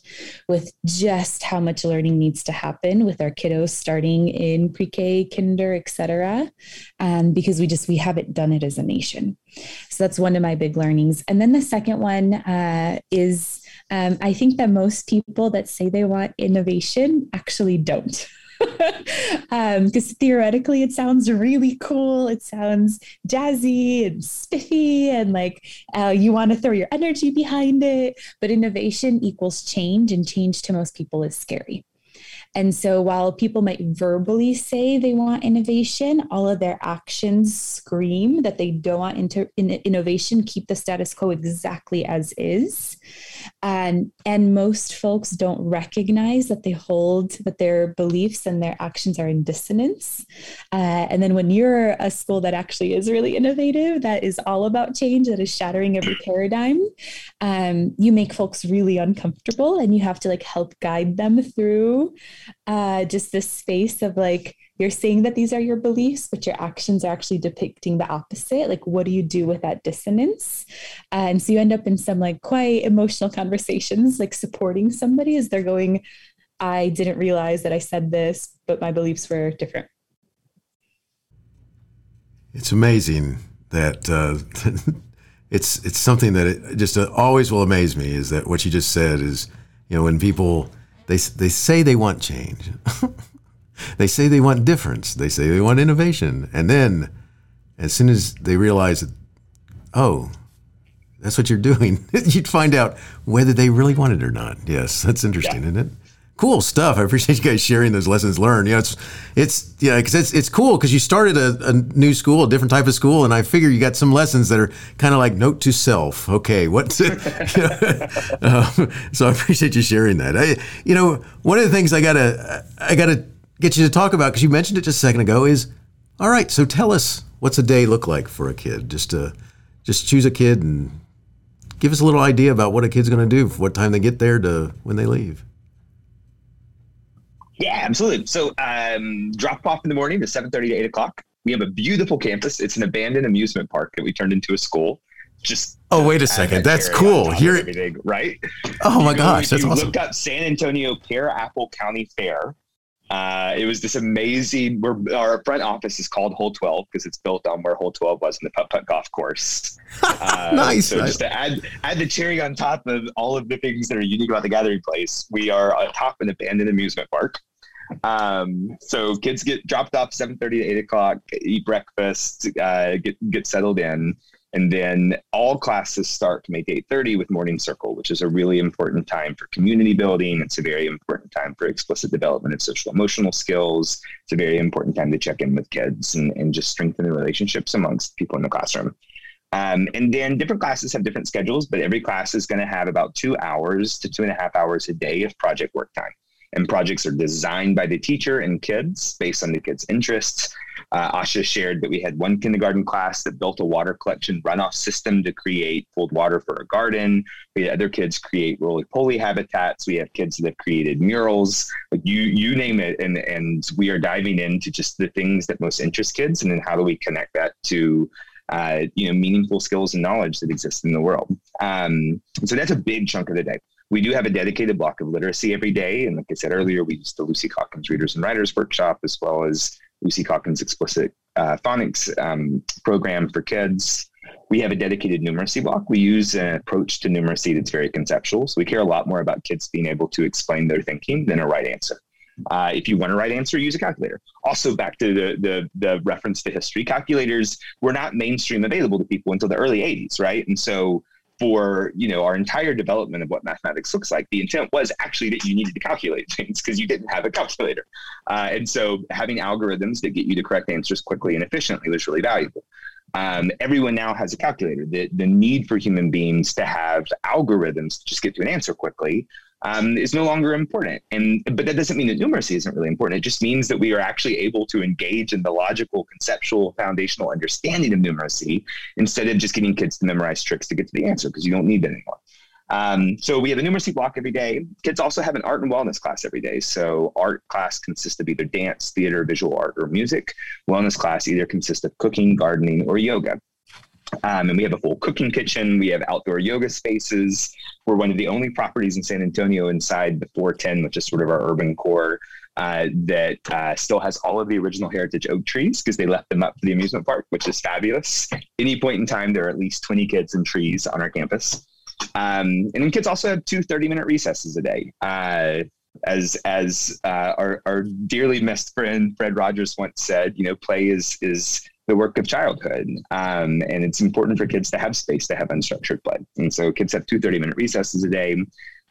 with just how much learning needs to happen with our kiddos starting in pre-K, kinder, etc. Um, because we just we haven't done it as a nation. So that's one of my big learnings. And then the second one uh, is um, I think that most people that say they want innovation actually don't. because um, theoretically it sounds really cool. It sounds jazzy and spiffy, and like uh, you want to throw your energy behind it. But innovation equals change, and change to most people is scary. And so while people might verbally say they want innovation, all of their actions scream that they don't want inter- in- innovation, keep the status quo exactly as is. And, and most folks don't recognize that they hold that their beliefs and their actions are in dissonance. Uh, and then when you're a school that actually is really innovative, that is all about change, that is shattering every paradigm, um, you make folks really uncomfortable and you have to like help guide them through uh, just this space of like you're saying that these are your beliefs but your actions are actually depicting the opposite. Like what do you do with that dissonance? And so you end up in some like quite emotional conversations like supporting somebody as they're going i didn't realize that i said this but my beliefs were different. It's amazing that uh, it's it's something that it just uh, always will amaze me is that what you just said is you know when people they, they say they want change. they say they want difference. They say they want innovation. And then, as soon as they realize that, oh, that's what you're doing, you'd find out whether they really want it or not. Yes, that's interesting, yeah. isn't it? Cool stuff. I appreciate you guys sharing those lessons learned. You know, it's it's yeah, because it's it's cool because you started a, a, new school, a different type of school, and I figure you got some lessons that are kind of like note to self. Okay, what? um, so I appreciate you sharing that. I, you know, one of the things I gotta I gotta get you to talk about because you mentioned it just a second ago is all right. So tell us what's a day look like for a kid? Just to just choose a kid and give us a little idea about what a kid's going to do, what time they get there to when they leave. Yeah, absolutely. So um, drop off in the morning to 7.30 to 8 o'clock. We have a beautiful campus. It's an abandoned amusement park that we turned into a school. Just oh, wait a second, that's cool. Here, right? Oh my gosh, that's you awesome. Look up San Antonio Pear Apple County Fair. Uh, it was this amazing. our front office is called Hole 12 because it's built on where Hole 12 was in the putt putt golf course. Uh, nice. So just to add add the cherry on top of all of the things that are unique about the Gathering Place, we are atop an abandoned amusement park. Um, so kids get dropped off 7:30 to 8 o'clock, eat breakfast, uh, get get settled in, And then all classes start from 8 to 8.30 with morning circle, which is a really important time for community building. It's a very important time for explicit development of social emotional skills. It's a very important time to check in with kids and, and just strengthen the relationships amongst people in the classroom. Um, and then different classes have different schedules, but every class is going to have about two hours to two and a half hours a day of project work time and projects are designed by the teacher and kids based on the kids' interests. Uh, Asia shared that we had one kindergarten class that built a water collection runoff system to create pooled water for a garden. We had other kids create roly poly habitats. We have kids that have created murals. Like you, you name it, and and we are diving into just the things that most interest kids, and then how do we connect that to uh, you know meaningful skills and knowledge that exist in the world. Um, so that's a big chunk of the day. We do have a dedicated block of literacy every day. And like I said earlier, we use the Lucy Calkins Readers and Writers Workshop as well as Lucy Calkins Explicit uh, Phonics um, program for kids. We have a dedicated numeracy block. We use an approach to numeracy that's very conceptual. So we care a lot more about kids being able to explain their thinking than a right answer. Uh, if you want a right answer, use a calculator. Also, back to the, the the reference to history, calculators were not mainstream available to people until the early '80s, right? And so for you know our entire development of what mathematics looks like the intent was actually that you needed to calculate things because you didn't have a calculator. Uh, and so having algorithms that get you the correct answers quickly and efficiently was really valuable. Um, everyone now has a calculator. The, the need for human beings to have algorithms to just get to an answer quickly um, is no longer important. And but that doesn't mean that numeracy isn't really important. It just means that we are actually able to engage in the logical, conceptual, foundational understanding of numeracy instead of just getting kids to memorize tricks to get to the answer because you don't need that anymore. Um, so we have a numeracy block every day. Kids also have an art and wellness class every day. So art class consists of either dance, theater, visual art, or music. Wellness class either consists of cooking, gardening, or yoga. Um, and we have a full cooking kitchen. We have outdoor yoga spaces. We're one of the only properties in San Antonio inside the 410, which is sort of our urban core, uh, that uh, still has all of the original heritage oak trees because they left them up for the amusement park, which is fabulous. Any point in time, there are at least 20 kids and trees on our campus. Um, and then kids also have two 30 minute recesses a day. Uh, as as uh, our, our dearly missed friend Fred Rogers once said, you know, play is is the work of childhood. Um, and it's important for kids to have space to have unstructured play. And so kids have two 30 minute recesses a day.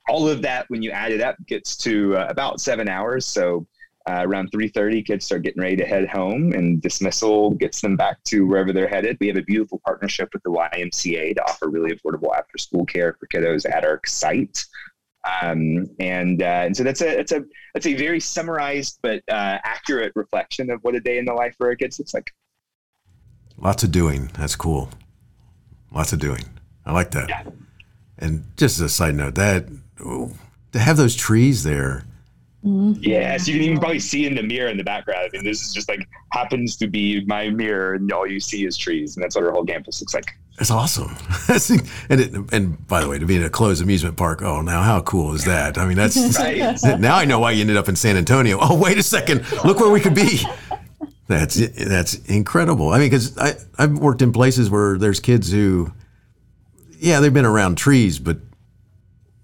All of that, when you add it up, gets to uh, about seven hours. So uh, around 3.30 kids start getting ready to head home and dismissal gets them back to wherever they're headed we have a beautiful partnership with the ymca to offer really affordable after school care for kiddos at our site um, and uh, and so that's a that's a that's a very summarized but uh, accurate reflection of what a day in the life for our kids looks like Lots of doing. That's cool. Lots of doing. I like that. Yeah. And just as a side note, that oh, to have those trees there. Mm-hmm. Yeah, so you can even probably see in the mirror in the background. I mean, this is just like happens to be my mirror, and all you see is trees, and that's what our whole campus looks like. That's awesome. and it, and by the way, to be in a closed amusement park, oh, now how cool is that? I mean, that's right. now I know why you ended up in San Antonio. Oh, wait a second, look where we could be. That's that's incredible. I mean, because I I've worked in places where there's kids who, yeah, they've been around trees, but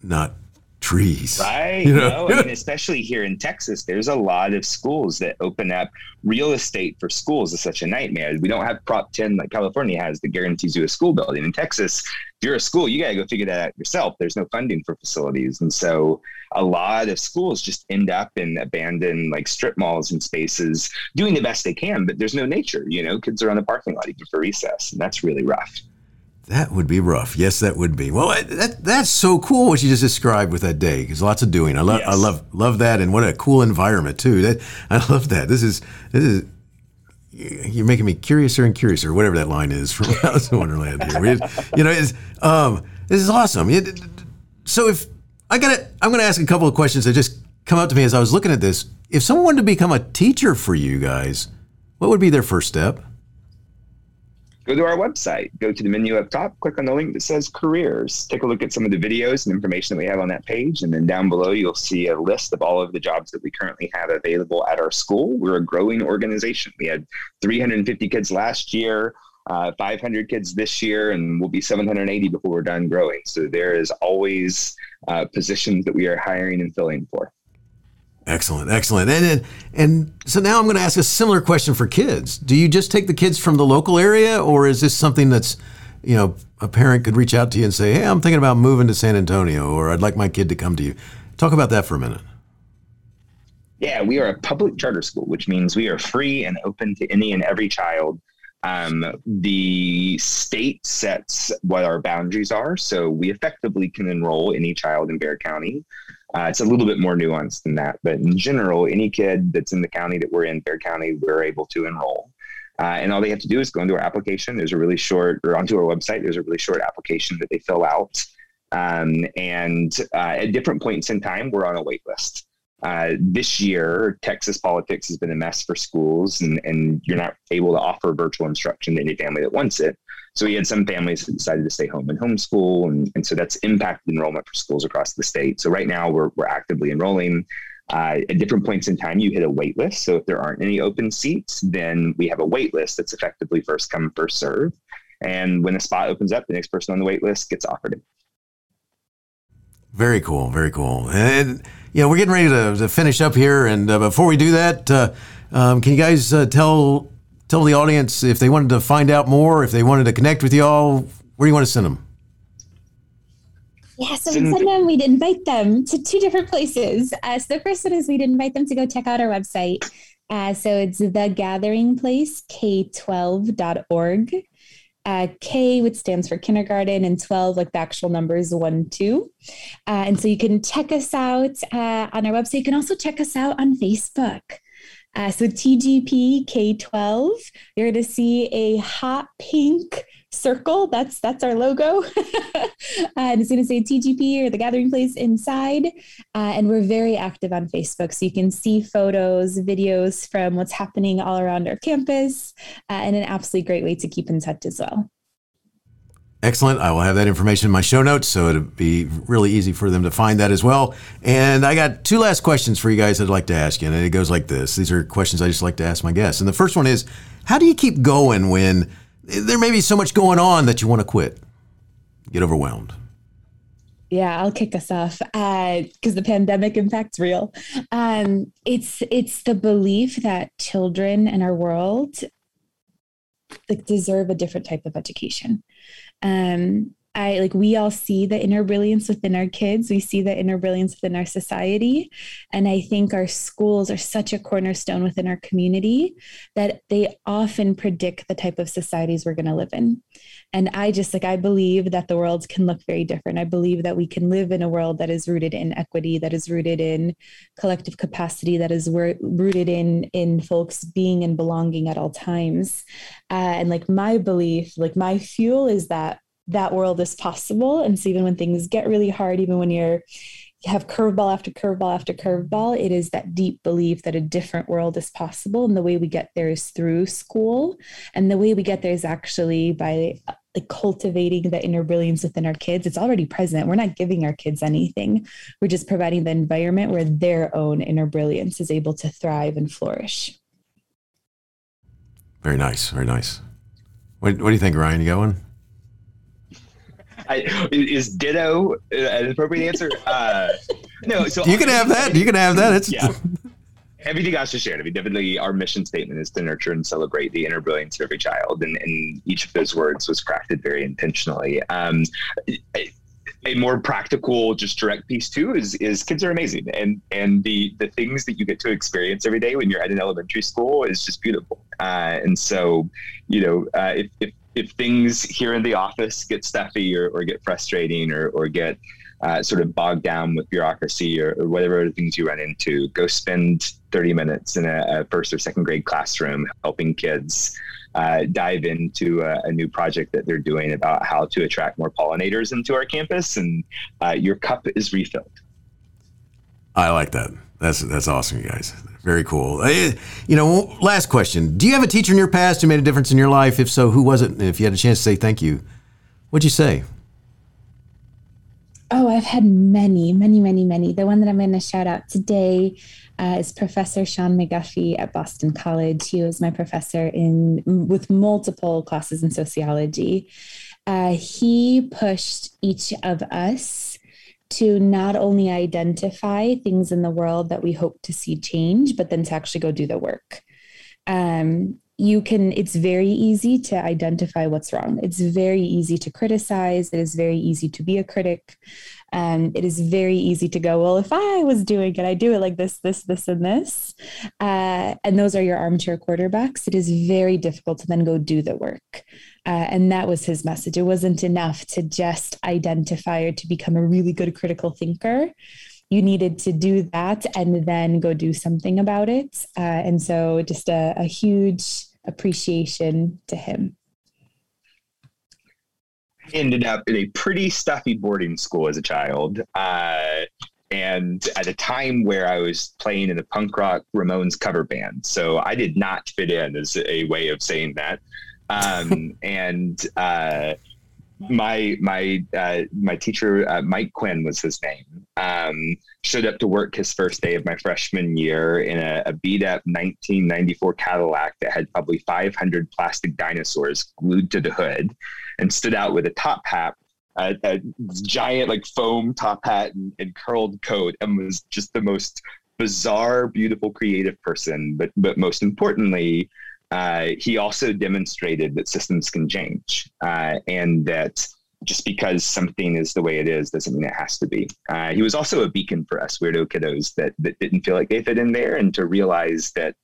not trees. Right. You know? no, I mean, especially here in Texas, there's a lot of schools that open up. Real estate for schools is such a nightmare. We don't have Prop 10 like California has that guarantees you a school building. In Texas, if you're a school, you got to go figure that out yourself. There's no funding for facilities. And so a lot of schools just end up in abandoned like strip malls and spaces doing the best they can, but there's no nature. You know, kids are on the parking lot even for recess. And that's really rough. That would be rough. Yes, that would be. Well, that, that's so cool what you just described with that day. Because lots of doing. I love, yes. I love, love that, and what a cool environment too. That I love that. This is, this is. You're making me curiouser and curiouser. Whatever that line is from Alice in Wonderland. Here, you know, um, this is awesome. So if I got it, I'm going to ask a couple of questions that just come up to me as I was looking at this. If someone wanted to become a teacher for you guys, what would be their first step? go to our website, go to the menu up top, click on the link that says careers. Take a look at some of the videos and information that we have on that page. And then down below, you'll see a list of all of the jobs that we currently have available at our school. We're a growing organization. We had 350 kids last year. Uh, 500 kids this year, and we'll be 780 before we're done growing. So there is always uh, positions that we are hiring and filling for. Excellent, excellent. And, and and so now I'm going to ask a similar question for kids. Do you just take the kids from the local area, or is this something that's you know, a parent could reach out to you and say, "Hey, I'm thinking about moving to San Antonio, or I'd like my kid to come to you." Talk about that for a minute. Yeah, we are a public charter school, which means we are free and open to any and every child. Um, the state sets what our boundaries are, so we effectively can enroll any child in Bexar County. Uh, it's a little bit more nuanced than that, but in general, any kid that's in the county that we're in, Bexar County, we're able to enroll. Uh, and all they have to do is go into our application. There's a really short, or onto our website. There's a really short application that they fill out. Um, and uh, at different points in time, we're on a wait list. Uh, this year, Texas politics has been a mess for schools, and, and you're not able to offer virtual instruction to any family that wants it. So we had some families that decided to stay home and homeschool, and, and so that's impacted enrollment for schools across the state. So right now, we're, we're actively enrolling. Uh, at different points in time, you hit a wait list. So if there aren't any open seats, then we have a wait list that's effectively first come, first serve. And when a spot opens up, the next person on the wait list gets offered it. Very cool. Very cool. And you know, we're getting ready to, to finish up here. And uh, before we do that, uh, um, can you guys uh, tell tell the audience if they wanted to find out more, if they wanted to connect with y'all, where do you want to send them? Yeah, so we send them, we'd invite them to two different places. Uh, so the first one is we'd invite them to go check out our website. Uh, so it's the gathering place, k12.org. Uh, K, which stands for kindergarten, and 12, like the actual numbers, one, two. Uh, and so you can check us out uh, on our website. You can also check us out on Facebook. Uh, so TGP K12, you're going to see a hot pink circle. That's that's our logo. and it's going to say TGP or the Gathering Place inside. Uh, and we're very active on Facebook, so you can see photos, videos from what's happening all around our campus, uh, and an absolutely great way to keep in touch as well. Excellent. I will have that information in my show notes, so it'll be really easy for them to find that as well. And I got two last questions for you guys I'd like to ask you, and it goes like this. These are questions I just like to ask my guests. And the first one is, how do you keep going when there may be so much going on that you want to quit, get overwhelmed? Yeah, I'll kick us off because uh, the pandemic impact's real. Um, it's it's the belief that children in our world like deserve a different type of education um, I like we all see the inner brilliance within our kids. We see the inner brilliance within our society. And I think our schools are such a cornerstone within our community that they often predict the type of societies we're going to live in. And I just like, I believe that the world can look very different. I believe that we can live in a world that is rooted in equity, that is rooted in collective capacity, that is rooted in, in folks being and belonging at all times. Uh, and like my belief, like my fuel is that that world is possible. And so even when things get really hard, even when you're you have curveball after curveball after curveball, it is that deep belief that a different world is possible. And the way we get there is through school. And the way we get there is actually by like cultivating the inner brilliance within our kids. It's already present. We're not giving our kids anything. We're just providing the environment where their own inner brilliance is able to thrive and flourish. Very nice. Very nice. What, what do you think, Ryan? You going? I, is ditto an appropriate answer? Uh, no. So you can have that. You can have that. It's yeah. Everything else is shared. I mean, definitely our mission statement is to nurture and celebrate the inner brilliance of every child, and, and each of those words was crafted very intentionally. Um, a more practical, just direct piece too is is kids are amazing, and and the the things that you get to experience every day when you're at an elementary school is just beautiful. Uh, and so, you know, uh, if, if if things here in the office get stuffy or, or get frustrating or, or get uh, sort of bogged down with bureaucracy or, or, whatever things you run into, go spend 30 minutes in a, a first or second grade classroom helping kids uh, dive into a, a, new project that they're doing about how to attract more pollinators into our campus, and uh, your cup is refilled. I like that. That's that's awesome, you guys. Very cool. You know, last question. Do you have a teacher in your past who made a difference in your life? If so, who was it? And if you had a chance to say thank you, what'd you say? Oh, I've had many, many, many, many. The one that I'm going to shout out today uh, is Professor Shawn McGuffey at Boston College. He was my professor in with multiple classes in sociology. Uh, he pushed each of us to not only identify things in the world that we hope to see change, but then to actually go do the work. Um, you can it's very easy to identify what's wrong. It's very easy to criticize. It is very easy to be a critic and it is very easy to go well if i was doing it i do it like this this this and this. Uh, and those are your armchair quarterbacks. It is very difficult to then go do the work. Uh, and that was his message. It wasn't enough to just identify or to become a really good critical thinker. You needed to do that and then go do something about it. Uh, and so just a, a huge appreciation to him. Ended up in a pretty stuffy boarding school as a child. Uh, and at a time where I was playing in a punk rock Ramones cover band. So I did not fit in, as a way of saying that. Um, and uh, my my uh, my teacher uh, Mike Quinn was his name. Um, showed up to work his first day of my freshman year in a, a beat up 1994 Cadillac that had probably 500 plastic dinosaurs glued to the hood, and stood out with a top hat. a giant like foam top hat and, and curled coat and was just the most bizarre beautiful creative person but but most importantly uh, he also demonstrated that systems can change uh, and that just because something is the way it is doesn't mean it has to be. Uh, he was also a beacon for us weirdo kiddos that, that didn't feel like they fit in there and to realize that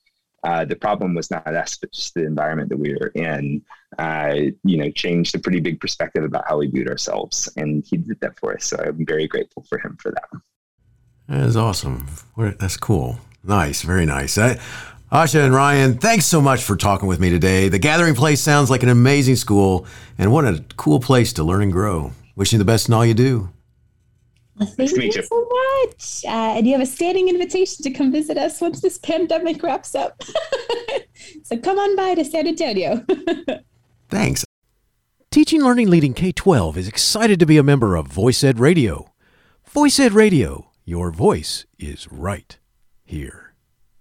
uh, the problem was not us, but just the environment that we were in, uh, you know, changed a pretty big perspective about how we viewed ourselves. And he did that for us. So I'm very grateful for him for that. That is awesome. That's cool. Nice. Very nice. I, Asia and Ryan, thanks so much for talking with me today. The Gathering Place sounds like an amazing school, and what a cool place to learn and grow. Wishing you the best in all you do. Well, thank nice you, you, so much. Uh, and you have a standing invitation to come visit us once this pandemic wraps up. so come on by to San Antonio. Thanks. Teaching Learning Leading K 12 is excited to be a member of Voice Ed Radio. Voice Ed Radio, your voice is right here.